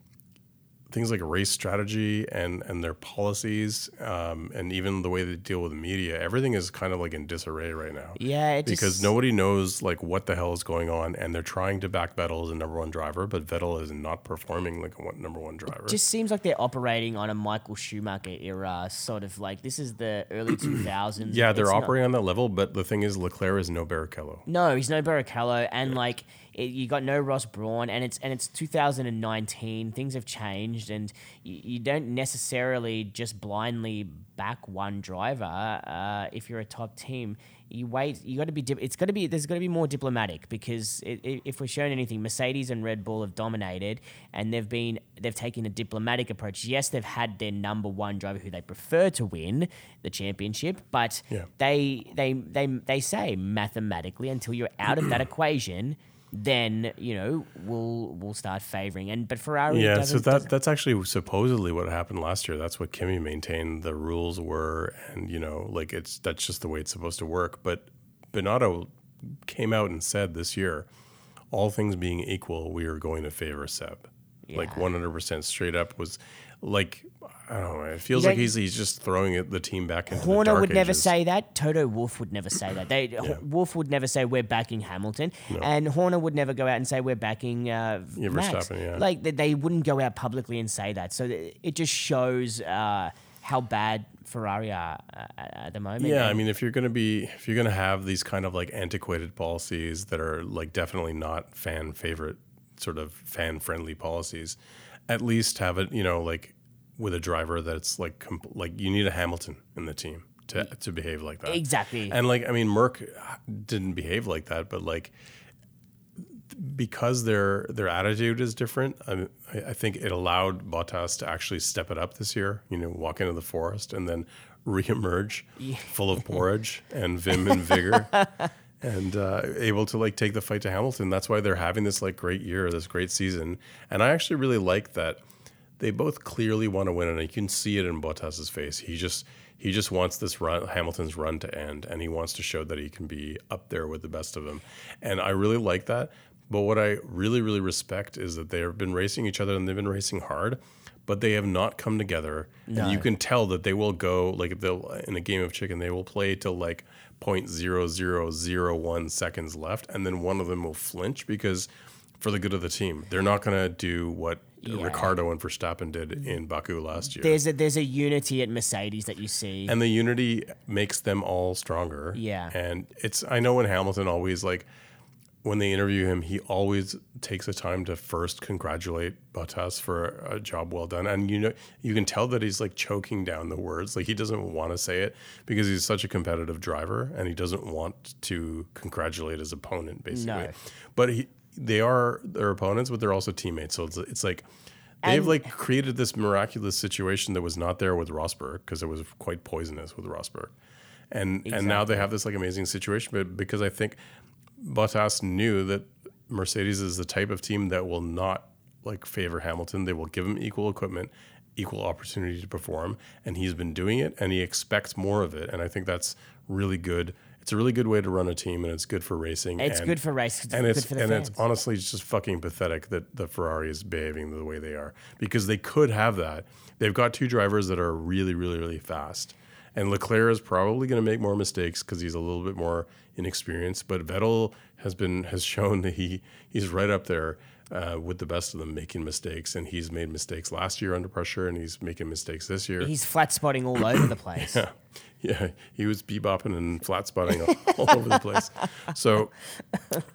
things like race strategy and and their policies um, and even the way they deal with the media, everything is kind of like in disarray right now yeah. It because just, nobody knows like what the hell is going on, and they're trying to back Vettel as a number one driver, but Vettel is not performing like a number one driver. It just seems like they're operating on a Michael Schumacher era, sort of like this is the early two thousands. yeah, they're operating on that level, but the thing is, Leclerc is no Barrichello. No, he's no Barrichello, and like it, you got no Ross Brawn, and it's and it's 2019. Things have changed, and you, you don't necessarily just blindly back one driver. Uh, if you're a top team, you wait. You got to be. Dip, it's got to be. There's got to be more diplomatic because it, it, if we're shown anything, Mercedes and Red Bull have dominated, and they've been they've taken a diplomatic approach. Yes, they've had their number one driver who they prefer to win the championship, but Yeah. they they they they say mathematically until you're out of that equation, then you know we'll we'll start favoring. And but Ferrari Yeah, so that that's actually supposedly what happened last year. That's what Kimi maintained the rules were, and you know, like it's that's just the way it's supposed to work. But Binotto came out and said this year, all things being equal, we are going to favor Seb. Like one hundred percent straight up was like I don't know. It feels like he's he's just throwing it, the team back into the Horner dark would never ages. say that. Toto Wolff would never say that. They Wolff would never say we're backing Hamilton, and Horner would never go out and say we're backing uh, Yeah, Max. Yeah. Like they, they wouldn't go out publicly and say that. So it just shows uh, how bad Ferrari are uh, at the moment. Yeah, I mean, if you're going to be, if you're going to have these kind of like antiquated policies that are like definitely not fan favorite, sort of fan friendly policies, at least have it, you know, like with a driver that's like, comp- like you need a Hamilton in the team to to behave like that. Exactly. And like, I mean, Merc didn't behave like that, but like because their their attitude is different, I, I think it allowed Bottas to actually step it up this year. You know, walk into the forest and then reemerge full of porridge and vim and vigor, and uh, able to like take the fight to Hamilton. That's why they're having this like great year, this great season, and I actually really like that. They both clearly want to win, and you can see it in Bottas's face. He just he just wants this run, Hamilton's run to end, and he wants to show that he can be up there with the best of them. And I really like that. But what I really, really respect is that they have been racing each other and they've been racing hard. but they have not come together. And you can tell that they will go like they'll in a game of chicken, they will play till like 0.0001 seconds left, and then one of them will flinch because for the good of the team, they're not going to do what Ricciardo and Verstappen did in Baku last year. There's a there's a unity at Mercedes that you see. and the unity makes them all stronger. Yeah. And it's I know when Hamilton always like when they interview him, he always takes the time to first congratulate Bottas for a job well done. And you know you can tell that he's like choking down the words. Like he doesn't want to say it because he's such a competitive driver and he doesn't want to congratulate his opponent basically. No. But he they are their opponents, but they're also teammates. So it's, it's like they've And- like created this miraculous situation that was not there with Rosberg because it was quite poisonous with Rosberg, and and now they have this like amazing situation. But because I think Bottas knew that Mercedes is the type of team that will not like favor Hamilton. They will give him equal equipment, equal opportunity to perform, and he's been doing it, and he expects more of it. And I think that's really good. It's a really good way to run a team, and it's good for racing. It's and- good for race. It's and good it's for the and fans. it's honestly just fucking pathetic that the Ferrari is behaving the way they are because they could have that. They've got two drivers that are really, really, really fast, and Leclerc is probably going to make more mistakes because he's a little bit more inexperienced. But Vettel has been has shown that he he's right up there. Uh, with the best of them making mistakes, and he's made mistakes last year under pressure, and he's making mistakes this year. He's flat spotting all over the place. Yeah, yeah, he was bebopping and flat spotting all, all over the place. So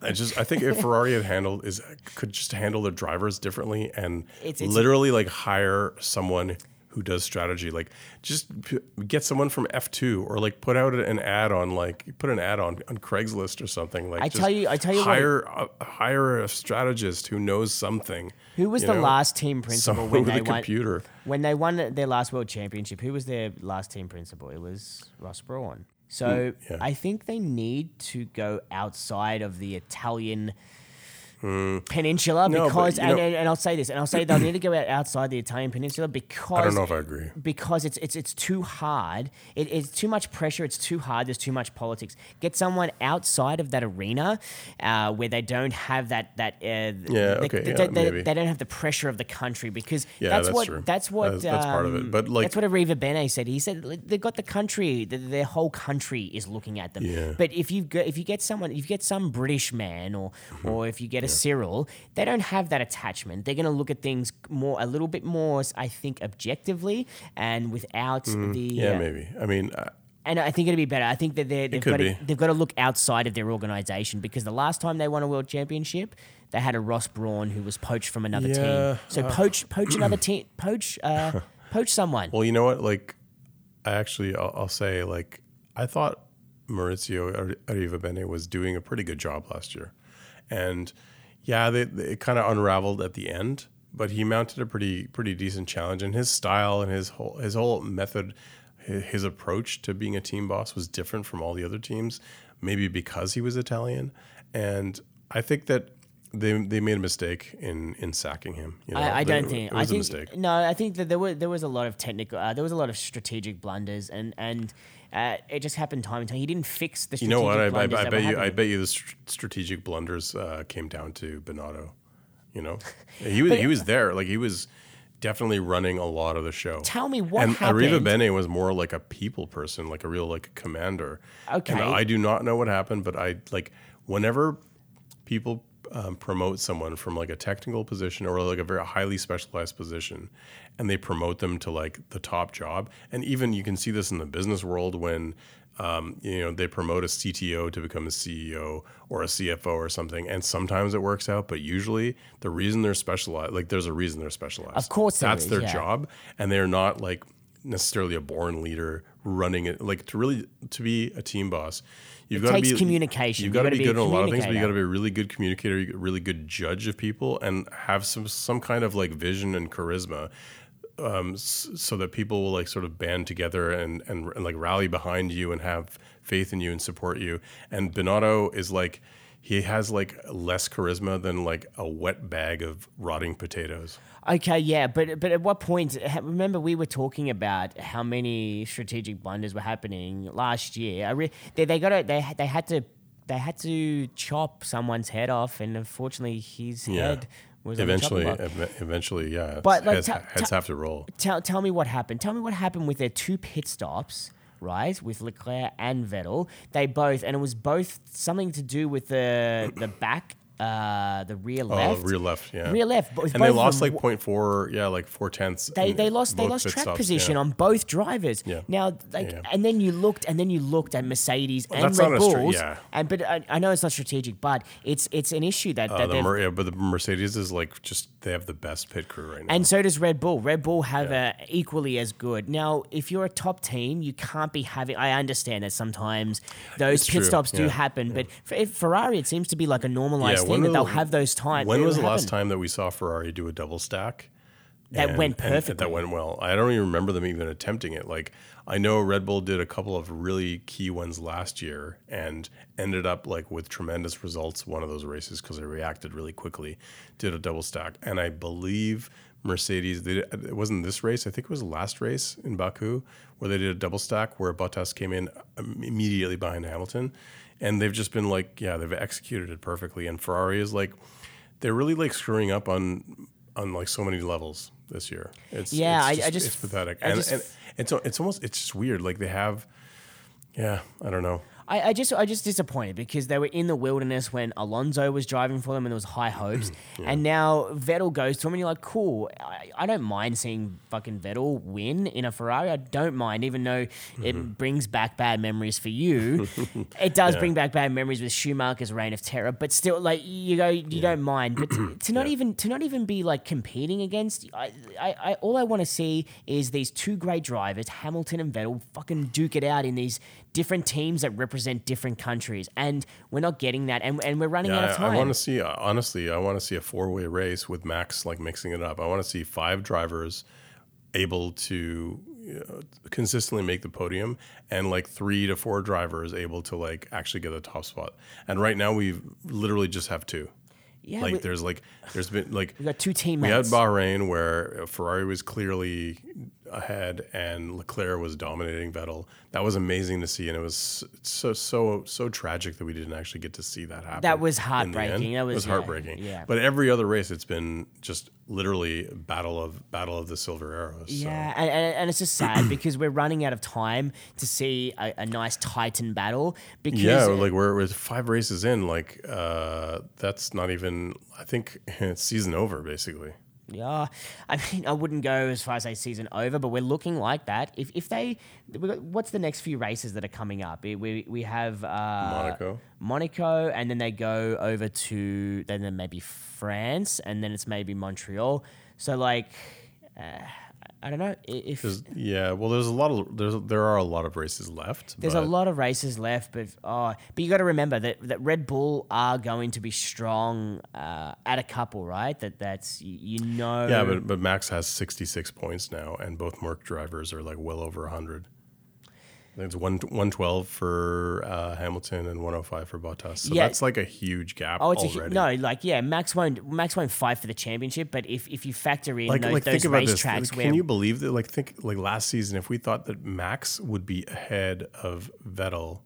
I just I think if Ferrari had handled is could just handle their drivers differently and It's- it's- literally like hire someone who does strategy, like just p- get someone from F two or like put out an ad on like put an ad on on Craigslist or something. Like I tell you- I tell you what- hire a, hire a strategist who knows something. Who was the know? last team principal when they won? computer. When they won their last world championship, who was their last team principal? It was Ross Brawn. So Hmm, yeah. I think they need to go outside of the Italian peninsula Hmm. No, because, and, know- and, and I'll say this, and I'll say they'll need to go out outside the Italian peninsula because I don't know if I agree. because it's it's it's too hard. It, it's too much pressure. It's too hard. There's too much politics. Get someone outside of that arena uh, where they don't have that that uh, Yeah, they, okay, they, yeah, they- maybe. they don't have the pressure of the country because Yeah, that's, that's what true. that's what That's- that's part of it. um, But, like- that's what Arrivabene said. He said they've got the country. th- Their whole country is looking at them. Yeah. But if you go, if you get someone, if you get some British man, or Mm-hmm. or if you get a Cyril, they don't have that attachment. They're going to look at things more a little bit more, I think, objectively and without the Mm-hmm. Yeah, uh, maybe. I mean, I, and I think it'd be better. I think that they're, they've got to, they've got to look outside of their organization because the last time they won a world championship, they had a Ross Brawn who was poached from another Yeah, team. So poach poach another team, poach uh, poach someone. Well, you know what? Like, I actually, I'll, I'll say, like, I thought Maurizio Ar- Arrivabene was doing a pretty good job last year, and yeah, they, they, it kind of unraveled at the end, but he mounted a pretty pretty decent challenge, and his style and his whole his whole method, his, his approach to being a team boss was different from all the other teams, maybe because he was Italian, and I think that. They, they made a mistake in, in sacking him. You know? I, I They- don't think. it was I a think mistake. no. I think that there were there was a lot of technical. Uh, there was a lot of strategic blunders, and and uh, it just happened time and time. He didn't fix the. You Strategic know what? I, I, blunders I bet you. I bet you the str- strategic blunders uh, came down to Bernardo. You know, he was he was there. Like he was definitely running a lot of the show. Tell me what and Arriva. Bene was more like a people person, like a real like commander. Okay. And I do not know what happened, but I like whenever people um, promote someone from like a technical position or like a very highly specialized position and they promote them to like the top job. And even you can see this in the business world when um, you know they promote a cto to become a ceo or a cfo or something and sometimes it works out but usually the reason they're specialized like there's a reason they're specialized. Of course that's is, their yeah. job and they're not like necessarily a born leader running it. Like to really to be a team boss you've got to be communication. you've got to be be good at a lot of things but you got to be a really good communicator a really good judge of people and have some some kind of like vision and charisma um, so that people will like sort of band together and, and and like rally behind you and have faith in you and support you and Binotto is like he has like less charisma than like a wet bag of rotting potatoes Okay, yeah, but but at what point? Remember, we were talking about how many strategic blunders were happening last year. I re- they they got to they they had to they had to chop someone's head off, and unfortunately, his Yeah. head Was on the chopping Eventually, ev- eventually, yeah. But, like, heads, ta- heads ta- have to roll. tell tell me what happened. Tell me what happened with their two pit stops, right? With Leclerc and Vettel. They both, and it was both something to do with the the back, uh, the rear Oh, left, rear left, yeah. rear left. But and they lost like 0.4, yeah, like four tenths. They, they lost they lost track stops, position yeah. on both drivers. Yeah. Now, like, Yeah. and then you looked, and then you looked at Mercedes and that's Red not a stra- yeah. And but I, I know it's not strategic, but it's it's an issue that, Uh, that the Mer- yeah, but the Mercedes is like just they have the best pit crew right now. And so does Red Bull. Red Bull have a equally as good. Now, if you're a top team, you can't be having. I understand that sometimes those It's pit true, stops do happen, but for if Ferrari, it seems to be like a normalized when that was- they'll have those times. When was the last time that we saw Ferrari do a double stack? That went and perfectly. that went well. I don't even remember them even attempting it. Like I know Red Bull did a couple of really key ones last year and ended up like with tremendous results one of those races because they reacted really quickly. Did a double stack, and I believe Mercedes. They, did- it wasn't this race. I think it was the last race in Baku where they did a double stack where Bottas came in um, immediately behind Hamilton, and they've just been like, yeah, they've executed it perfectly. And Ferrari is like, they're really like screwing up on on like so many levels this year. It's Yeah, it's I- I just- it's pathetic, I and, just- and it's it's almost it's just weird. Like they have, yeah, I don't know. I, I just I just disappointed because they were in the wilderness when Alonso was driving for them and there was high hopes, and now Vettel goes to him and you're like, cool. I, I don't mind seeing fucking Vettel win in a Ferrari. I don't mind, even though it mm-hmm. brings back bad memories for you. it does bring back bad memories with Schumacher's reign of terror, but still, like you go, you don't mind. But to, to not even to not even be like competing against, I, I, I all I want to see is these two great drivers, Hamilton and Vettel, fucking duke it out in these different teams that represent different countries, and we're not getting that, and, and we're running out of Yeah, I, time. want to see uh, honestly. I want to see a four way race with Max like mixing it up. I want to see five drivers able to you know, consistently make the podium, and like three to four drivers able to like actually get a top spot. And right now we literally just have two. yeah, like we, there's like there's been like we got two We had. Bahrain where Ferrari was clearly ahead and Leclerc was dominating Vettel. That was amazing to see, and it was so so so tragic that we didn't actually get to see that happen. That was heartbreaking. That it was- was heartbreaking. yeah. But every other race, it's been just literally battle of battle of the silver arrows. so. Yeah, and, and, and it's just sad because we're running out of time to see a, a nice Titan battle. Because Yeah, like we're, we're five races in. Like uh, that's not even. I think it's season over basically. Yeah, I mean, I wouldn't go as far as say season over, but we're looking like that. If if they, what's the next few races that are coming up? We we, have uh, Monaco. Monaco, and then they go over to then then maybe France, and then it's maybe Montreal. So like, uh, I don't know if. Yeah, well, there's a lot of there's there are a lot of races left. There's a lot of races left, but oh, but you got to remember that, that Red Bull are going to be strong uh, at a couple, right? That that's you, know. Yeah, but but Max has 66 points now, and both Merc drivers are like well over 100. It's one 112 for uh, Hamilton and 105 for Bottas. So Yeah. that's like a huge gap Oh, it's a, already. hu- no, like yeah, Max won't Max won't fight for the championship, but if, if you factor in like, those, like those think about this. racetracks Can you believe that? Like think like last season, if we thought that Max would be ahead of Vettel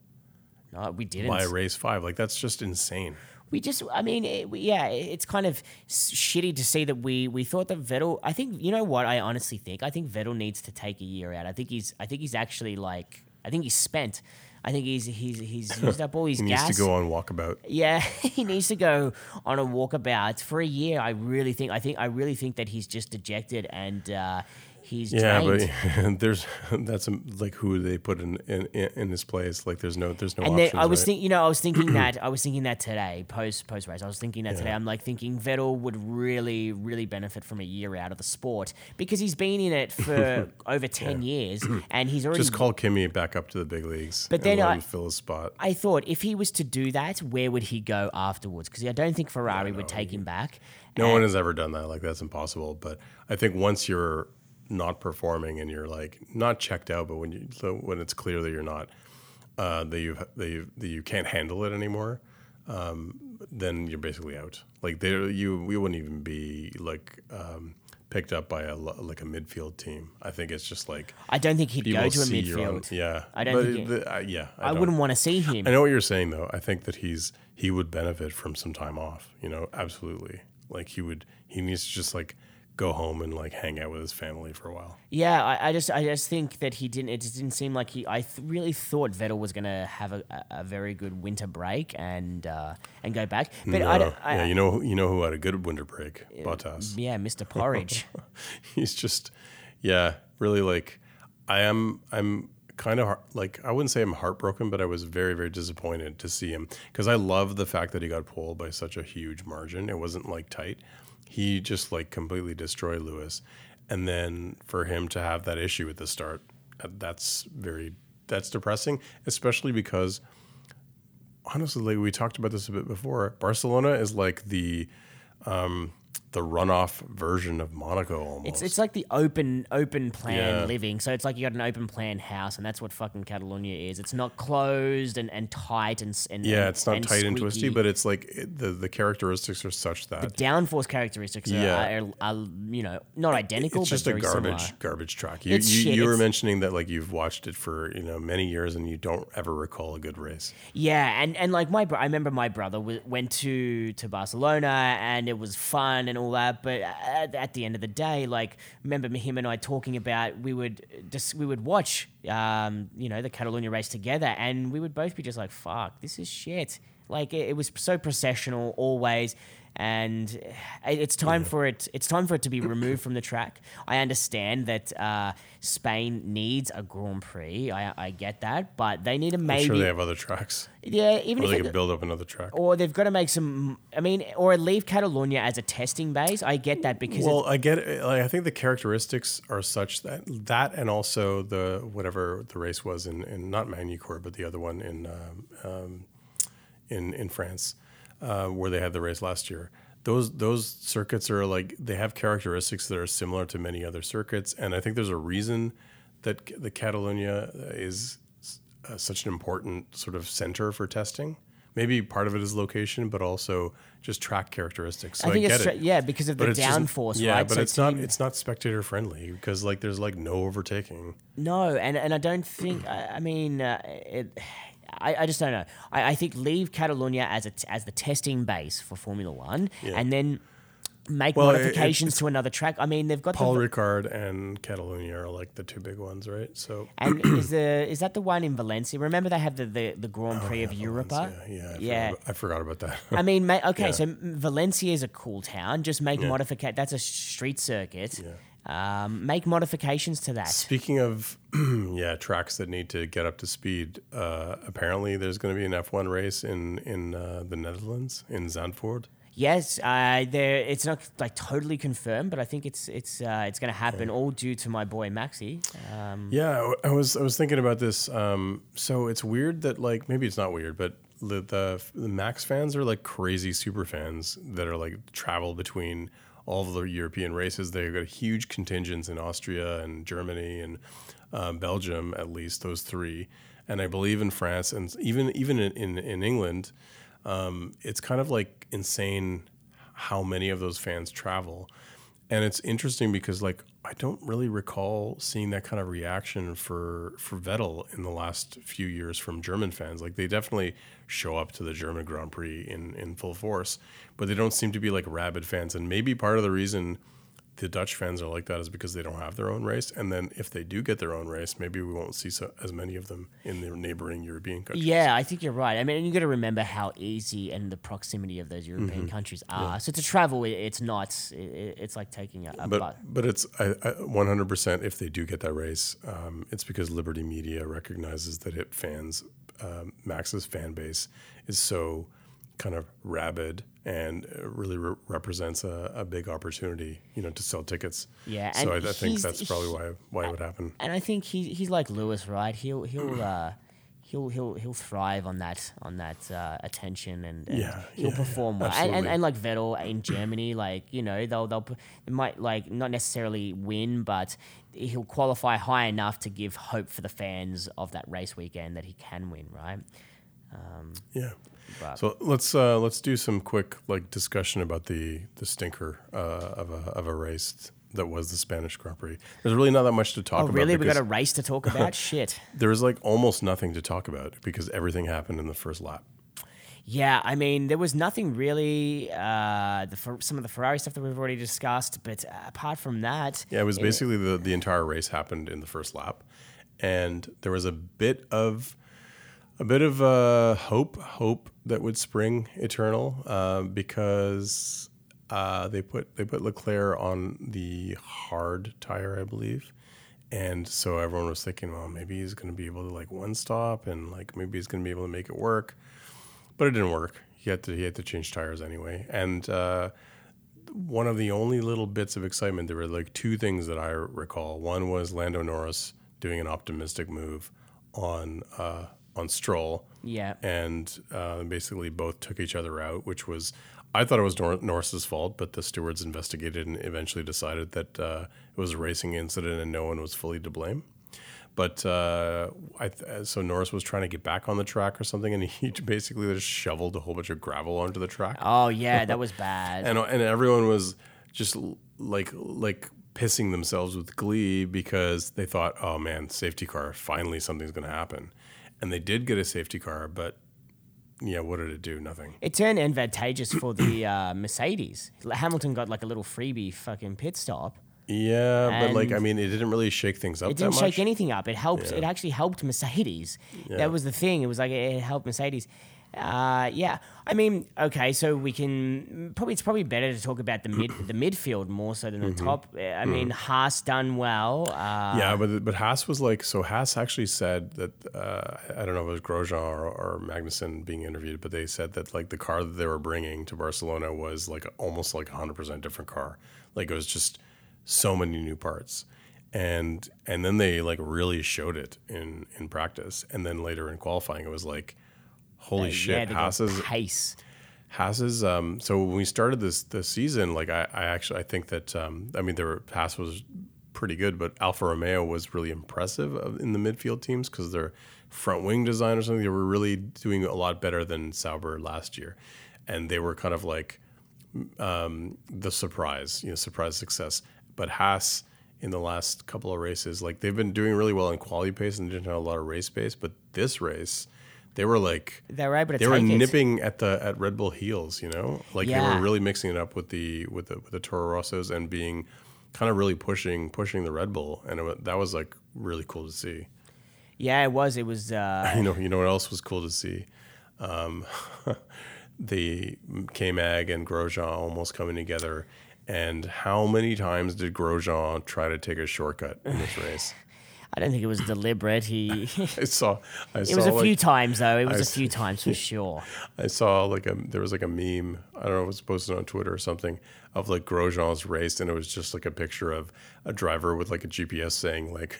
no, we didn't, by race five, like that's just insane. we just I mean it, we- yeah, it's kind of shitty to see that we we thought that Vettel. I think you know what I honestly think. I think Vettel needs to take a year out. I think he's I think he's actually like I think he's spent. I think he's he's he's used up all his gas. He needs to go on walkabout. Yeah, he needs to go on a walkabout for a year. I really think. I think. I really think that he's just dejected and uh, he's Yeah, drained. but there's that's um, like who they put in in, in his place. Like there's no there's no and options. I was right? thinking, you know, I was thinking that I was thinking that today, post post race. I was thinking that today. I'm like thinking Vettel would really, really benefit from a year out of the sport because he's been in it for over ten years and he's already Just call Kimi back up to the big leagues. But and then I- fill his spot. I thought if he was to do that, where would he go afterwards? Because I don't think Ferrari would take him back. No And- one has ever done that. Like that's impossible. But I think once you're not performing and you're like not checked out, but when you so when it's clear that you're not uh, that you that you that you can't handle it anymore, um, then you're basically out. Like there, you we wouldn't even be like um, picked up by a like a midfield team. I think it's just like I don't think he'd go to a midfield. yeah, I don't But think he- the- uh, yeah, I, don't. wouldn't want to see him. I know what you're saying though. I think that he's he would benefit from some time off. You know, absolutely. Like he would, he needs to just like go home and like hang out with his family for a while. Yeah, I, I just I just think that he didn't. It just didn't seem like he. I th- really thought Vettel was going to have a, a, very good winter break and uh, and go back. But I, don't- I yeah, you know, you know who had a good winter break? Bottas. yeah, Mr. Porridge. He's just, yeah, really like, I am, I'm kind of like, I wouldn't say I'm heartbroken, but I was very, very disappointed to see him because I love the fact that he got pulled by such a huge margin. It wasn't like tight. He just like completely destroyed Lewis, and then for him to have that issue at the start, uh, that's very, that's depressing, especially because honestly, like we talked about this a bit before. Barcelona is like the um, the runoff version of Monaco almost. It's it's like the open open plan Yeah. living. So it's like you got an open plan house, and that's what fucking Catalonia is. It's not closed and, and tight and and yeah, it's not and tight and twisty, but it's like it, the the characteristics are such that the downforce characteristics are, Yeah. are, are, you know not identical. it's just a garbage similar. garbage track. You It's you, shit. you were It's- mentioning that like you've watched it for you know many years and you don't ever recall a good race. Yeah, and, and like my bro- I remember my brother w- went to to Barcelona and it was fun and all that. But at, at the end of the day, like remember him and I talking about we would just we would watch um you know the Catalonia race together and we would both be just like fuck this is shit. Like it, it was so processional always. And it's time for it. It's time for it to be removed from the track. I understand that uh, Spain needs a Grand Prix. I, I get that, but they need to I'm maybe sure they have other tracks, yeah, even or if they could build up another track. or they've got to make some. I mean, or leave Catalonia as a testing base. I get that because Well, I get it. Like, I think the characteristics are such that that and also the whatever the race was in, in not Magny-Cours, but the other one in um, um, in in France, uh, where they had the race last year. Those those circuits are like they have characteristics that are similar to many other circuits, and I think there's a reason that the Catalonia is uh, such an important sort of center for testing. Maybe part of it is location, but also just track characteristics. So I I, think get it's it yeah because of the but just- downforce, yeah, right? but So it's not it's not spectator friendly because like there's like no overtaking. no, and and I don't think. I, I mean, uh, it. I, I just don't know. I, I think leave Catalonia as a t- as the testing base for Formula One, and then make Well, it- modifications to another track. I mean, they've got Paul the. Ricard and Catalonia are like the two big ones, right? So And is the is that the one in Valencia? Remember they have the the, the Grand oh, Prix of Europa. Oh, yeah, yeah, I, Yeah. Forgot, I forgot about that. I mean, ma- okay, Yeah. so Valencia is a cool town. Just make modification. That's a street circuit. Um, make modifications to that. Speaking of yeah tracks that need to get up to speed, uh, apparently there's going to be an F1 race in in uh, the Netherlands in Zandvoort. Yes, uh, there. It's not like totally confirmed, but I think it's it's uh, it's going to happen. All due to my boy Maxi. Um, Yeah, I was I was thinking about this. Um, so it's weird that like maybe it's not weird, but the, the the Max fans are like crazy super fans that are like travel between all the European races. They've got huge contingents in Austria and Germany and uh, Belgium, at least those three, and I believe in France and even even in in, in England. Um, it's kind of like insane how many of those fans travel. And it's interesting because like I don't really recall seeing that kind of reaction for for Vettel in the last few years from German fans. Like they definitely show up to the German Grand Prix in in full force, but they don't seem to be like rabid fans. And maybe part of the reason the Dutch fans are like that is because they don't have their own race. And then if they do get their own race, maybe we won't see so, as many of them in the neighboring European countries. yeah, I think you're right. I mean, you got to remember how easy and the proximity of those European Mm-hmm. countries are. So to travel, it, it's not. It, it's like taking a, a but bus. but it's I, I, 100% if they do get that race, um, it's because Liberty Media recognizes that it fans, um, Max's fan base is so kind of rabid and uh, really re- represents a, a big opportunity, you know, to sell tickets. Yeah, So I, I think that's probably why why it would happen. and I think he he's like Lewis, right? He'll he'll uh, he'll he'll he'll thrive on that on that uh, attention and, and Yeah, he'll yeah, perform well. And, and and like Vettel in Germany, like you know they'll they'll they might like not necessarily win, but he'll qualify high enough to give hope for the fans of that race weekend that he can win, right? Um, Yeah. but- So let's uh, let's do some quick like discussion about the the stinker uh, of a of a race that was the Spanish Grand Prix. There's really not that much to talk oh about. really? We got a race to talk about? Shit. there was like almost nothing to talk about because everything happened in the first lap. Yeah, I mean, there was nothing really. Uh, the some of the Ferrari stuff that we've already discussed, but uh, apart from that, Yeah, it was basically the, the entire race happened in the first lap, and there was a bit of a bit of uh, hope hope that would spring eternal uh, because uh, they put they put Leclerc on the hard tire, I believe, and so everyone was thinking, well, maybe he's going to be able to like one stop and like maybe he's going to be able to make it work, but it didn't work. He had to he had to change tires anyway, and. Uh, one of the only little bits of excitement. There were like two things that I recall. One was Lando Norris doing an optimistic move on uh, on Stroll, yeah, and uh, basically both took each other out, which was I thought it was Nor- Norris's fault, but the stewards investigated and eventually decided that uh, it was a racing incident and no one was fully to blame. But uh, I th- so Norris was trying to get back on the track or something, and he basically just shoveled a whole bunch of gravel onto the track oh yeah, that was bad. and and everyone was just like like pissing themselves with glee because they thought, oh man, safety car, finally something's going to happen, and they did get a safety car, but yeah, what did it do? Nothing. It turned advantageous for the uh, Mercedes. Hamilton got like a little freebie fucking pit stop. Yeah, but like I mean, it didn't really shake things up It didn't that much. shake anything up. It helped. It actually helped Mercedes. That was the thing. It was like it helped Mercedes. Uh, yeah, I mean, okay, so we can probably it's probably better to talk about the mid the midfield more so than the Mm-hmm. top. I mean, Haas done well. Uh, yeah, but but Haas was like so. Haas actually said that uh, I don't know if it was Grosjean or, or Magnussen being interviewed, but they said that like the car that they were bringing to Barcelona was like almost like a hundred percent different car. Like it was just so many new parts, and and then they like really showed it in in practice, and then later in qualifying, it was like, holy yeah, shit, Haas's pace. Haas's um so when we started this this season, like I, I actually I think that um I mean there were Haas was pretty good, but Alfa Romeo was really impressive in the midfield teams because their front wing design or something they were really doing a lot better than Sauber last year, and they were kind of like um, the surprise, you know, surprise success. But Haas in the last couple of races, like they've been doing really well in quality pace and didn't have a lot of race pace, but this race. They were like They were able to they were it. nipping at the at Red Bull heels, you know, like they were really mixing it up with the with the with the Toro Rossos and being kind of really pushing pushing the Red Bull, and it, that was like really cool to see. Yeah, it was. It was. Uh, You know, you know what else was cool to see? Um, the K Mag and Grosjean almost coming together. And how many times did Grosjean try to take a shortcut in this race? I don't think it was deliberate. He. I saw. I It saw was a like, few times though. It was I a few times for sure. I saw like a there was like a meme. I don't know. If it was posted on Twitter or something of like Grosjean's race, and it was just like a picture of a driver with like a GPS saying like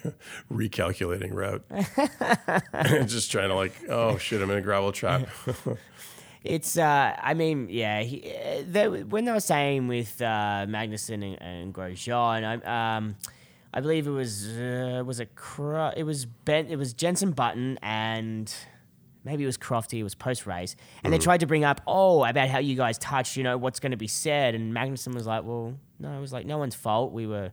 recalculating route, and just trying to like, oh shit, I'm in a gravel trap. It's, uh, I mean, yeah. He, uh, they, when they were saying with uh, Magnussen and, and Grosjean, I, um, I believe it was uh, was it Cro- it was Ben it was Jensen Button and maybe it was Crofty. It was post race, and they tried to bring up oh about how you guys touched. You know what's going to be said, and Magnussen was like, well, no, it was like no one's fault. We were.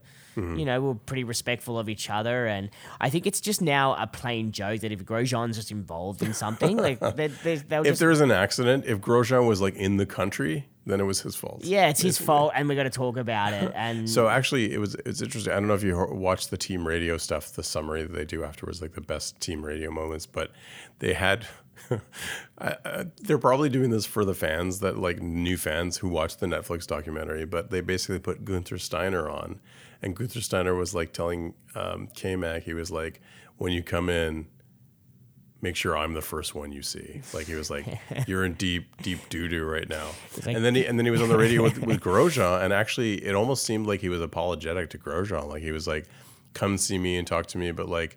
You know, we were pretty respectful of each other, and I think it's just now a plain joke that if Grosjean's just involved in something, like they, they, if just there was an accident, if Grosjean was like in the country, then it was his fault. Yeah, it's his fault, and we got to talk about it. And So actually, it was it's interesting. I don't know if you watched the team radio stuff, the summary that they do afterwards, like the best team radio moments. But they had, I, I, they're probably doing this for the fans that like new fans who watch the Netflix documentary. But they basically put Guenther Steiner on, and Guenther Steiner was like telling um, K Mag, he was like, when you come in. Make sure I'm the first one you see. Like he was like, "You're in deep, deep doo doo right now." like- and then he and then he was on the radio with, with Grosjean, and actually, it almost seemed like he was apologetic to Grosjean. Like he was like, "Come see me and talk to me," but like,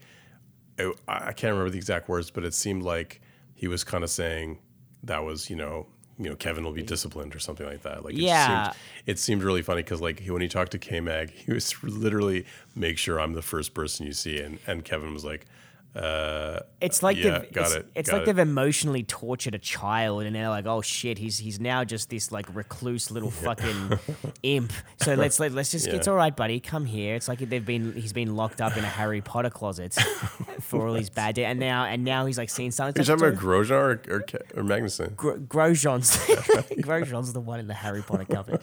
it, I can't remember the exact words, but it seemed like he was kind of saying that was, you know, you know, Kevin will be disciplined or something like that. Like, it Yeah. seemed, it seemed really funny because like when he talked to K Mag, he was literally make sure I'm the first person you see, and and Kevin was like. Uh, It's like Yeah, they've, got it's, it, it's like it. they've emotionally tortured a child, and they're like, "Oh shit, he's he's now just this like recluse little fucking imp." So let's let, let's just it's all right, buddy, come here. It's like they've been he's been locked up in a Harry Potter closet for all his bad, and now and now he's like seeing something. are you It's talking about Grosjean or, or, or Magnussen? Gro- Grosjean's Grosjean's the one in the Harry Potter cover.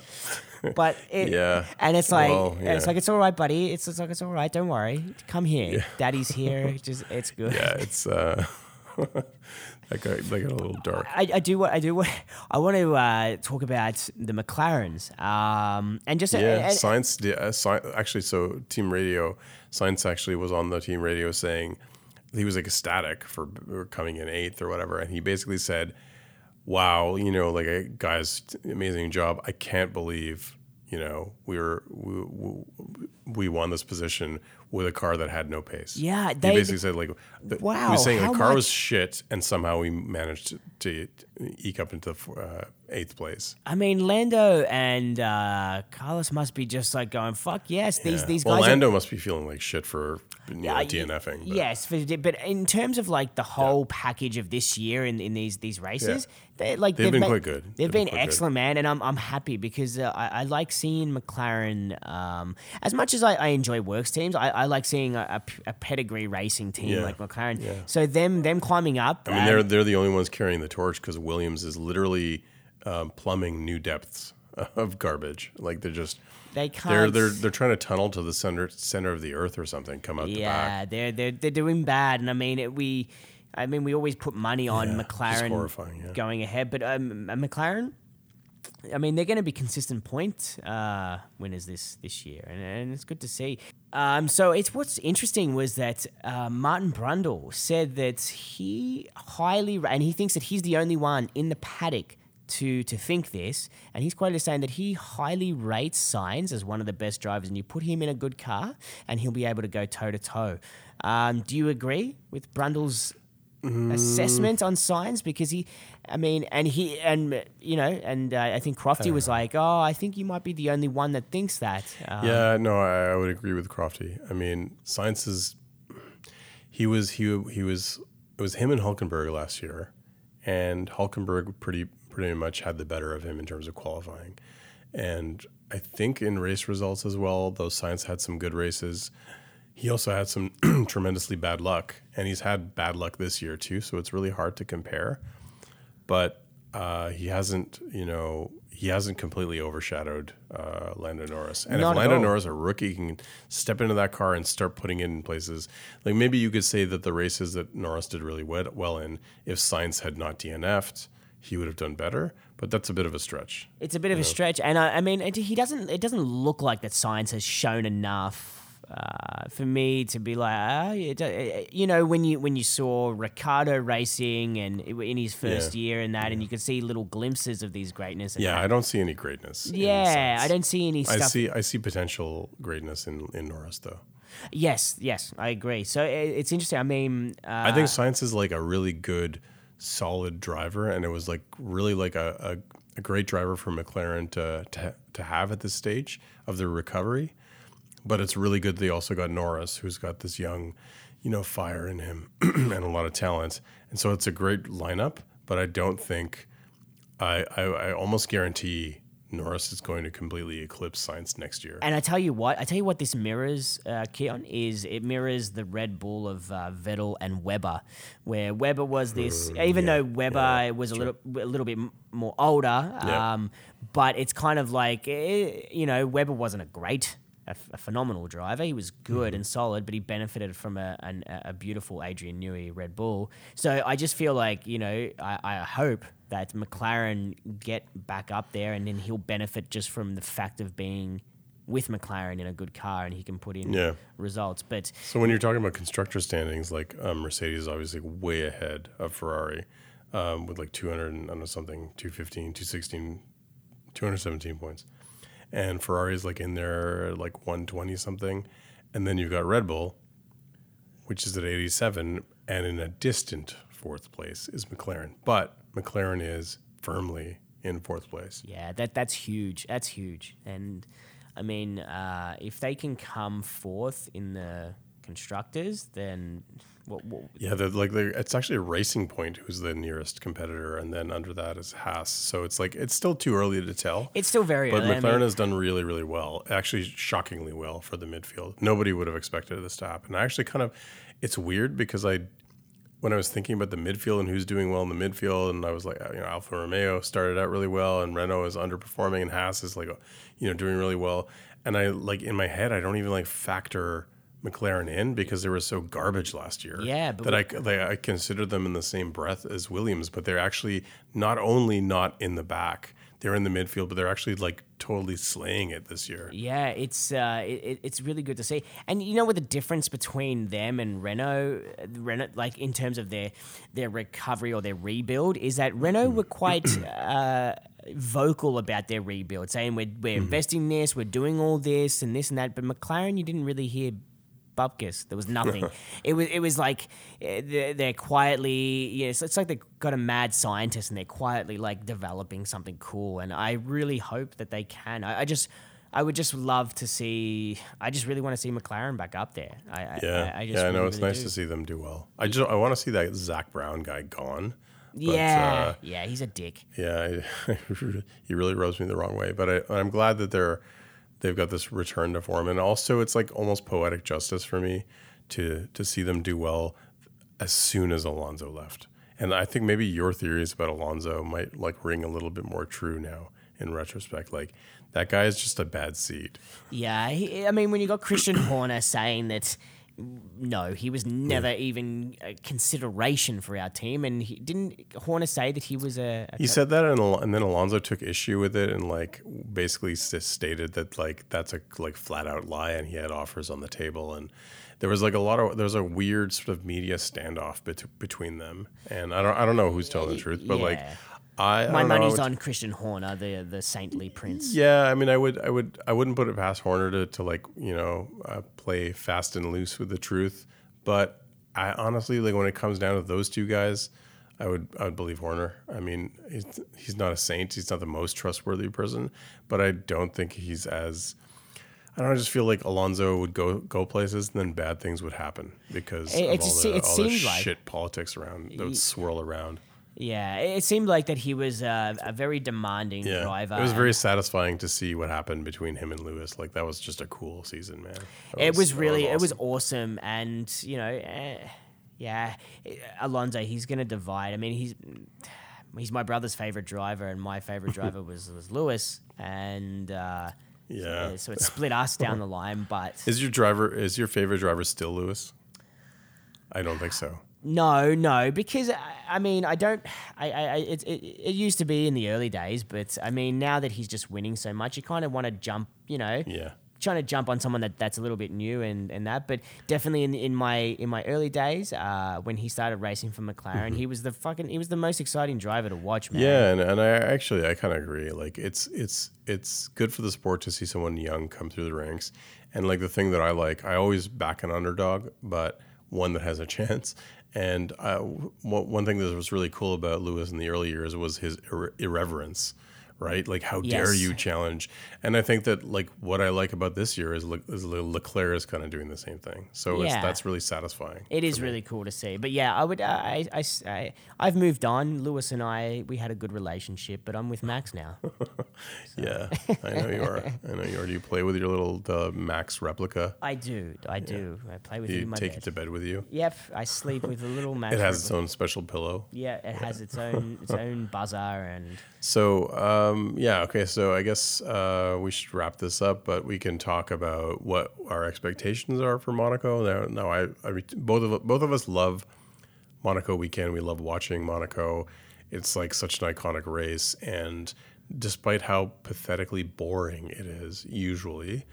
But it, Yeah. and it's like Well, it's like it's all right, buddy. It's, it's like it's all right. Don't worry. Come here. Daddy's here. Just it's good. Yeah, it's uh, that got that got a little dark. I, I do what I do. What I want to uh, talk about the McLarens, um, and just Yeah, and- Sainz. di- Uh, sci- actually, so team radio, Sainz actually was on the team radio saying he was like ecstatic for coming in eighth or whatever, and he basically said, "Wow, you know, like a guys, amazing job. I can't believe." You know, we were we, we, we won this position with a car that had no pace. Yeah, he they- basically said like, the, he Wow, was saying the car was shit, and somehow we managed to, to eke up into uh, eighth place. I mean, Lando and uh, Carlos must be just like going, "Fuck yes, these Yeah. these well, guys." are- Lando must be feeling like shit for you know, Uh, DNFing. But Yes, for, but in terms of like the whole package of this year in, in these these races, they like They've been ma- quite good. They've, They've been been, quite good. excellent, man, and I'm I'm happy because uh, I, I like seeing McLaren. Um, as much as I, I enjoy works teams, I, I like seeing a pedigree racing team Yeah. like McLaren. Yeah. So them them climbing up. I mean, they're they're the only ones carrying the torch because Williams is literally um, plumbing new depths of garbage. Like they're just they they're can't. they're they're trying to tunnel to the center center of the earth or something. Come out the back. yeah, they're they're they're doing bad, and I mean it, we. I mean, we always put money on Yeah, McLaren going ahead, but um, McLaren, I mean, they're going to be consistent point uh, winners this this year, and, and it's good to see. Um, so it's what's interesting was that uh, Martin Brundle said that he highly and he thinks that he's the only one in the paddock to to think this, and he's quoted as saying that he highly rates Sainz as one of the best drivers, and you put him in a good car, and he'll be able to go toe to toe. Um, Do you agree with Brundle's assessment on Sainz because he i mean and he and you know and uh, i think crofty was like oh i think you might be the only one that thinks that um, Yeah, no, I, I would agree with Crofty. I mean, Sainz is he was he he was it was him and Hulkenberg last year, and Hulkenberg pretty pretty much had the better of him in terms of qualifying, and I think in race results as well. Though Sainz had some good races, he also had some tremendously bad luck, and he's had bad luck this year too. So it's really hard to compare, but uh, he hasn't you know. He hasn't completely overshadowed uh, Lando Norris, and Not if Lando. Norris, a rookie, can step into that car and start putting it in places. Like maybe you could say that the races that Norris did really well in, if Sainz had not DNF'd, he would have done better. But that's a bit of a stretch. it's a bit of a stretch and I, I mean it, he doesn't it doesn't look like that Sainz has shown enough uh, for me to be like ah, it, uh, you know when you when you saw Ricardo racing and in his first Yeah. year and that and you could see little glimpses of these greatness Yeah, that. I don't see any greatness. yeah I don't see any I see. I see potential greatness in, in Norris though. yes yes I agree so it, it's interesting I mean uh, I think Sainz is like a really good, solid driver, and it was like really like a, a, a great driver for McLaren to, to to have at this stage of their recovery. But it's really good they also got Norris, who's got this young, you know, fire in him and a lot of talent, and so it's a great lineup. But I don't think, I I, I almost guarantee Norris is going to completely eclipse Sainz next year. And I tell you what, I tell you what, this mirrors, uh, Keon, is it mirrors the Red Bull of uh, Vettel and Webber, where Webber was this, even yeah, though Webber was a little, a little bit more older, Yeah. um, but it's kind of like, eh, you know, Weber wasn't a great, a, f- a phenomenal driver. He was good Mm-hmm. and solid, but he benefited from a, an, a beautiful Adrian Newey Red Bull. So I just feel like, you know, I, I hope that McLaren get back up there and then he'll benefit just from the fact of being with McLaren in a good car and he can put in Yeah. results. But So when you're talking about constructor standings, like um, Mercedes is obviously way ahead of Ferrari um, with like 200 and I don't know something, 215, 216, 217 points. And Ferrari's like in there like 120 something. And then you've got Red Bull, which is at 87. And in a distant fourth place is McLaren. But McLaren is firmly in fourth place. yeah, that that's huge. That's huge. And I mean, uh, if they can come fourth in the constructors, then what, what, Yeah, they're like they're, it's actually a Racing Point who's the nearest competitor, and then under that is Haas. So it's like it's still too early to tell. it's still very But early. I McLaren mean, has done really, really well. Actually, shockingly well for the midfield. Nobody would have expected this to happen. And I actually kind of, it's weird because I, when I was thinking about the midfield and who's doing well in the midfield, and I was like, you know, Alfa Romeo started out really well, and Renault is underperforming, and Haas is like, you know, doing really well. And I like in my head, I don't even like factor McLaren in because they were so garbage last year. Yeah, but that I, they, I consider them in the same breath as Williams, but they're actually not only not in the back, they're in the midfield, but they're actually like totally slaying it this year. Yeah, it's uh, it, it- it's really good to see. And you know what the difference between them and Renault, uh, Renault, like in terms of their their recovery or their rebuild, is that Renault were quite uh, vocal about their rebuild, saying we're we're investing this, we're doing all this and this and that. But McLaren, you didn't really hear. Bupkis. There was nothing. it was. It was like uh, they're, they're quietly. Yes, it's like they've got a mad scientist and they're quietly like developing something cool. And I really hope that they can. I, I just. I would just love to see. I just really want to see McLaren back up there. I, I- Yeah, I, I just yeah, I know really, it's really nice do. to see them do well. I just I want to see that Zak Brown guy gone. But, Yeah, uh, yeah, he's a dick. yeah, he really rubs me the wrong way. But I, I'm glad that they're they've got this return to form, and also it's like almost poetic justice for me to to see them do well as soon as Alonso left. And I think maybe your theories about Alonso might like ring a little bit more true now in retrospect. Like that guy is just a bad seed. Yeah, he, I mean, when you got Christian Horner saying that, no, he was never even a consideration for our team, and he didn't Horner say that he was a, a He said that, and, and then Alonso took issue with it, and like basically stated that like that's a like flat out lie, and he had offers on the table, and there was like a lot of there was a weird sort of media standoff bet- between them, and I don't I don't know who's telling the truth, but like Yeah. I, I My I money's would- on Christian Horner, the the saintly prince. Yeah, I mean, I would, I would, I wouldn't put it past Horner to, to like, you know, uh, play fast and loose with the truth. But I honestly, like, when it comes down to those two guys, I would, I would believe Horner. I mean, he's, he's not a saint. He's not the most trustworthy person, but I don't think he's as. I don't know, I just feel like Alonso would go go places, and then bad things would happen because It- of all the, all the seemed like- shit politics around that would swirl around. Yeah, it seemed like that he was uh, a very demanding Yeah, driver. it was very satisfying to see what happened between him and Lewis. Like that was just a cool season, man. That It was that really, it was awesome. awesome, and you know, eh, yeah, Alonso, he's gonna divide. I mean, he's he's my brother's favorite driver, and my favorite driver was was Lewis, and uh, Yeah. so it split us down the line. But Is your driver? Is your favorite driver still Lewis? I don't think so. No, no, because I, I mean, I don't. I, I, it, it, it used to be in the early days, but I mean, now that he's just winning so much, you kind of want to jump, you know, Yeah. trying to jump on someone that, that's a little bit new and, and that. But definitely in, in my in my early days, uh, when he started racing for McLaren, he was the fucking he was the most exciting driver to watch, man. Yeah, and, and I actually I kind of agree. Like it's it's it's good for the sport to see someone young come through the ranks. And like the thing that I like, I always back an underdog, but one that has a chance. And uh, one thing that was really cool about Lewis in the early years was his irre- irreverence, right? Like how dare you challenge? And I think that like what I like about this year is, Le- is Le- Leclerc is kind of doing the same thing. So it's, Yeah. that's really satisfying. It is really cool to see. But yeah, I would uh, I, I, I have moved on. Lewis and I we had a good relationship, but I'm with Max now. Yeah, I know you are. I know you are. Do you play with your little the Max replica? I do. I do. I play with you you take bed. it to bed with you? Yep, I sleep with a little Max. It has its own special pillow. Yeah, it has its own its own buzzer and So uh, um, yeah, okay. So I guess uh, we should wrap this up, but we can talk about what our expectations are for Monaco. Now I, I both of both of us love Monaco weekend. We love watching Monaco. It's like such an iconic race, and despite how pathetically boring it is usually,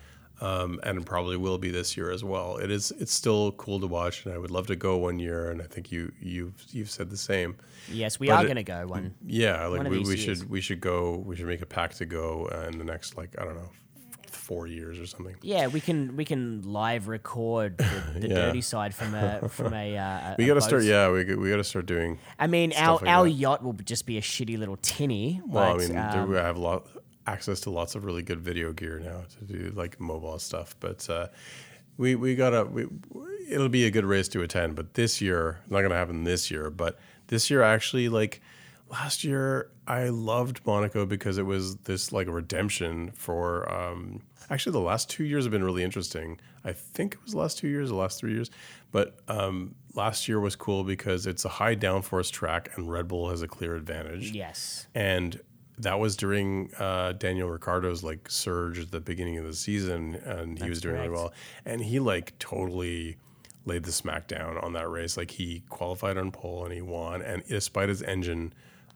um, and probably will be this year as well, it is it's still cool to watch, and I would love to go one year. And I think you you've you've said the same. yes, we But are going to go one. Yeah, like One we, we should we should go. We should make a pact to go uh, in the next like I don't know, four years or something. Yeah, we can we can live record the, the Yeah. dirty side from a from a. Uh, We got to start. Yeah, we we got to start doing. I mean, our like our that. yacht will just be a shitty little tinny. Well, but, I mean, um, do we have a lot access to lots of really good video gear now to do like mobile stuff. But uh, we we gotta. We, it'll be a good race to attend, but this year not gonna happen this year. But this year, actually, like last year, I loved Monaco because it was this like a redemption for. Um, actually, the last two years have been really interesting. I think it was the last two years, the last three years, but um, last year was cool because it's a high downforce track and Red Bull has a clear advantage. Yes. And that was during uh, Daniel Ricciardo's like surge at the beginning of the season, and he was doing really well. And he like totally laid the smackdown on that race. Like he qualified on pole and he won, and despite his engine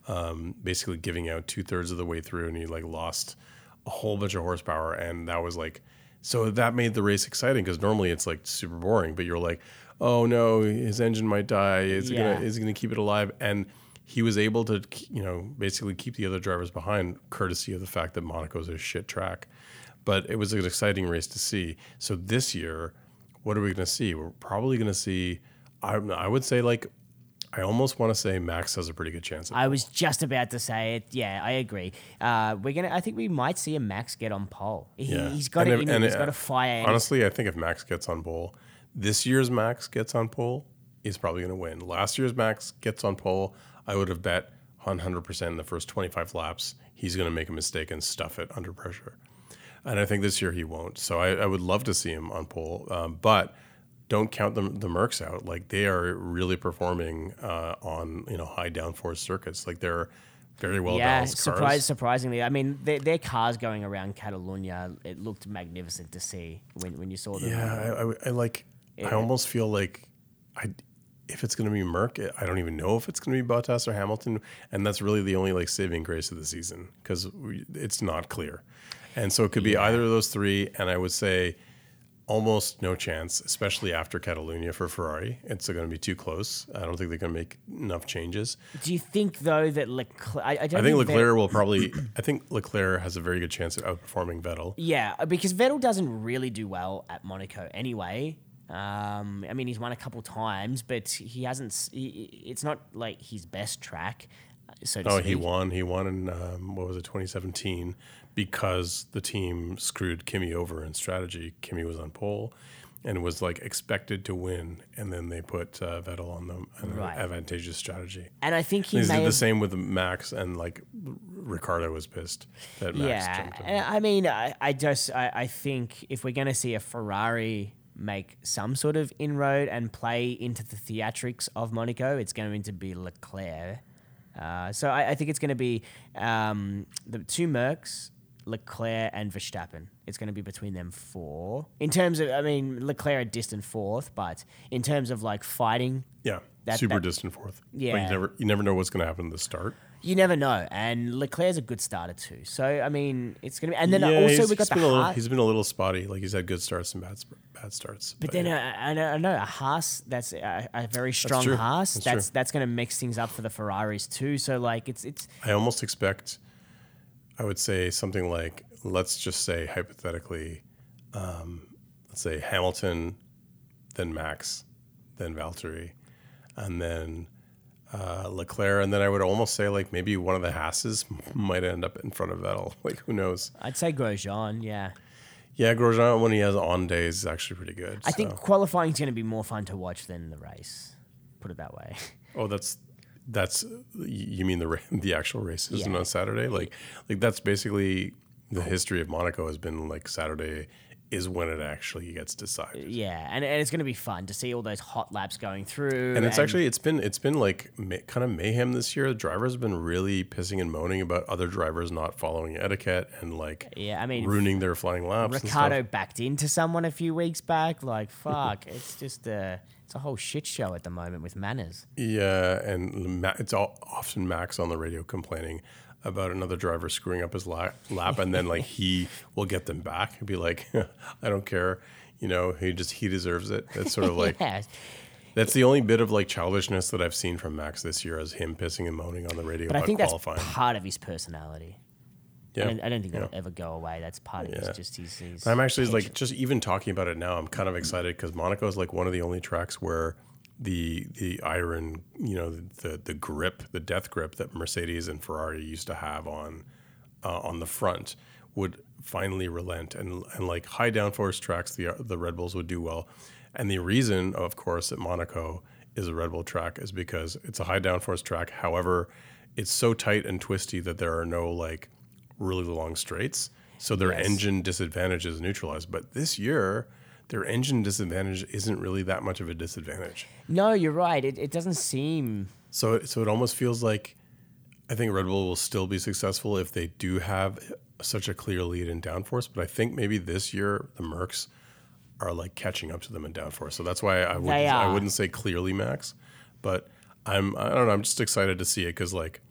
um, basically giving out two thirds of the way through, and he like lost a whole bunch of horsepower, and that was like. So that made the race exciting because normally it's like super boring, but you're like, oh no, his engine might die. Is it Yeah. gonna is it gonna keep it alive? And he was able to, you know, basically keep the other drivers behind, courtesy of the fact that Monaco's a shit track. But it was an exciting race to see. So this year, what are we going to see? We're probably going to see. I, I would say like, I almost want to say Max has a pretty good chance. Of I was just about to say it. Yeah, I agree. Uh, we're gonna. I think we might see a Max get on pole. He, Yeah. He's got And it if- and He's it- got a fire. Honestly, I think if Max gets on pole, this year's Max gets on pole, he's probably going to win. Last year's Max gets on pole, I would have bet 100% in the first 25 laps he's going to make a mistake and stuff it under pressure. And I think this year he won't. So I, I would love to see him on pole, um, but don't count the, the Mercs out. Like they are really performing uh, on you know high downforce circuits. Like they're very well yeah, balanced cars. surprise, surprisingly. I mean, their, their cars going around Catalunya, it looked magnificent to see when, when you saw them. Yeah, I, I, I like. I almost feel like, I, if it's going to be Merc, I don't even know if it's going to be Bottas or Hamilton, and that's really the only like saving grace of the season because it's not clear, and so it could be either of those three. And I would say, almost no chance, especially after Catalunya for Ferrari. It's going to be too close. I don't think they're going to make enough changes. Do you think though that Leclerc? I, I I think Vet- Leclerc will probably. I think Leclerc has a very good chance of outperforming Vettel. Yeah, because Vettel doesn't really do well at Monaco anyway. Um, I mean, he's won a couple times, but he hasn't. He, it's not like his best track, so to Oh, speak. he won. He won in um, what was it, 2017, because the team screwed Kimi over in strategy. Kimi was on pole, and was like expected to win, and then they put uh, Vettel on them an Right. advantageous strategy. and I think he did the have same with Max, and like Ricciardo was pissed that Max Yeah, jumped him. and I mean, I, I just I, I think if we're going to see a Ferrari make some sort of inroad and play into the theatrics of Monaco, it's going to be Leclerc. Uh, so I, I think it's going to be um, the two Mercs, Leclerc and Verstappen. It's going to be between them four. In terms of, I mean, Leclerc a distant fourth, but in terms of like fighting, Yeah, That- super that- distant fourth. but Yeah. you never you never know what's going to happen at the start. You never know. And Leclerc's a good starter too. So I mean, it's going to be. And then yeah, also we got the been a little, Haas- he's been a little spotty. Like he's had good starts and bad bad starts. But then uh, I, know, I know a Haas that's a, a very strong true. Haas. That's That's that's, going to mix things up for the Ferraris too. So like it's it's I almost expect, I would say something like, let's just say hypothetically, um, let's say Hamilton, then Max, then Valtteri, and then uh, Leclerc, and then I would almost say like maybe one of the Hasses might end up in front of Vettel. Like who knows? I'd say Grosjean. Yeah, Yeah, Grosjean when he has on days is actually pretty good. I think qualifying is going to be more fun to watch than the race. Put it that way. Oh, that's that's you mean the the actual race isn't Yeah. on Saturday? Like like that's basically the history of Monaco has been like Saturday is when it actually gets decided. Yeah, and, and it's going to be fun to see all those hot laps going through. And it's actually it's been it's been like ma- kind of mayhem this year. The drivers have been really pissing and moaning about other drivers not following etiquette and like yeah. I mean, ruining their flying laps. Ricciardo backed into someone a few weeks back. Like fuck, it's just a it's a whole shit show at the moment with manners. Yeah, and it's all, often Max on the radio complaining about another driver screwing up his la- lap, and then like he will get them back and be like, "I don't care," you know. He just he deserves it. That's sort of like that's the only bit of like childishness that I've seen from Max this year, as him pissing and moaning on the radio but I think that's part of his personality. Yeah, I, don't, I don't think that'll ever go away. That's part of Yeah. his just his. his I'm actually like just even talking about it now. I'm kind of excited because Monaco is like one of the only tracks where the the iron, you know, the the grip, the death grip that Mercedes and Ferrari used to have on uh, on the front would finally relent and and like high downforce tracks the the Red Bulls would do well. And the reason, of course, that Monaco is a Red Bull track is because it's a high downforce track. However, it's so tight and twisty that there are no like really long straights. So their Yes. engine disadvantage is neutralized. But this year, their engine disadvantage isn't really that much of a disadvantage. No, you're right. It, it doesn't seem. So, it- so it almost feels like I think Red Bull will still be successful if they do have such a clear lead in downforce. But I think maybe this year the Mercs are like catching up to them in downforce. So that's why I wouldn't I wouldn't say clearly max, but I'm I don't know. I'm just excited to see it because like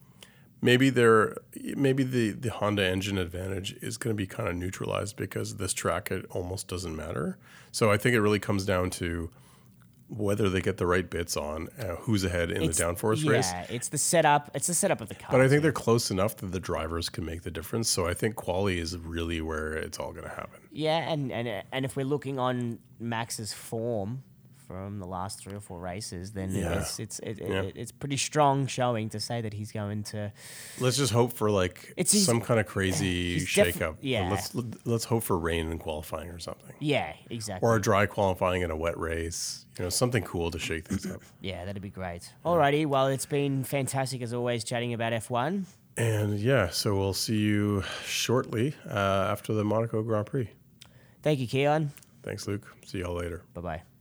maybe they're maybe the the Honda engine advantage is going to be kind of neutralized because this track it almost doesn't matter. So I think it really comes down to whether they get the right bits on, uh, who's ahead in the It's- downforce yeah, race. it's the setup. It's the setup of the car. But I think they're close enough that the drivers can make the difference. So I think quality is really where it's all going to happen. Yeah, and, and and if we're looking on Max's form from the last three or four races, then Yeah. it's it's it, Yeah. it, it's pretty strong showing to say that he's going to. Let's just hope for like It's some kind of crazy He's defi- shakeup. yeah. Let's let's hope for rain in qualifying or something, Yeah, exactly. or a dry qualifying and a wet race. You know, something cool to shake things up. yeah, that'd be great. Alrighty, well, it's been fantastic as always chatting about F1. And yeah, so we'll see you shortly uh, after the Monaco Grand Prix. Thank you, Keon. Thanks, Luke. See y'all later. Bye bye.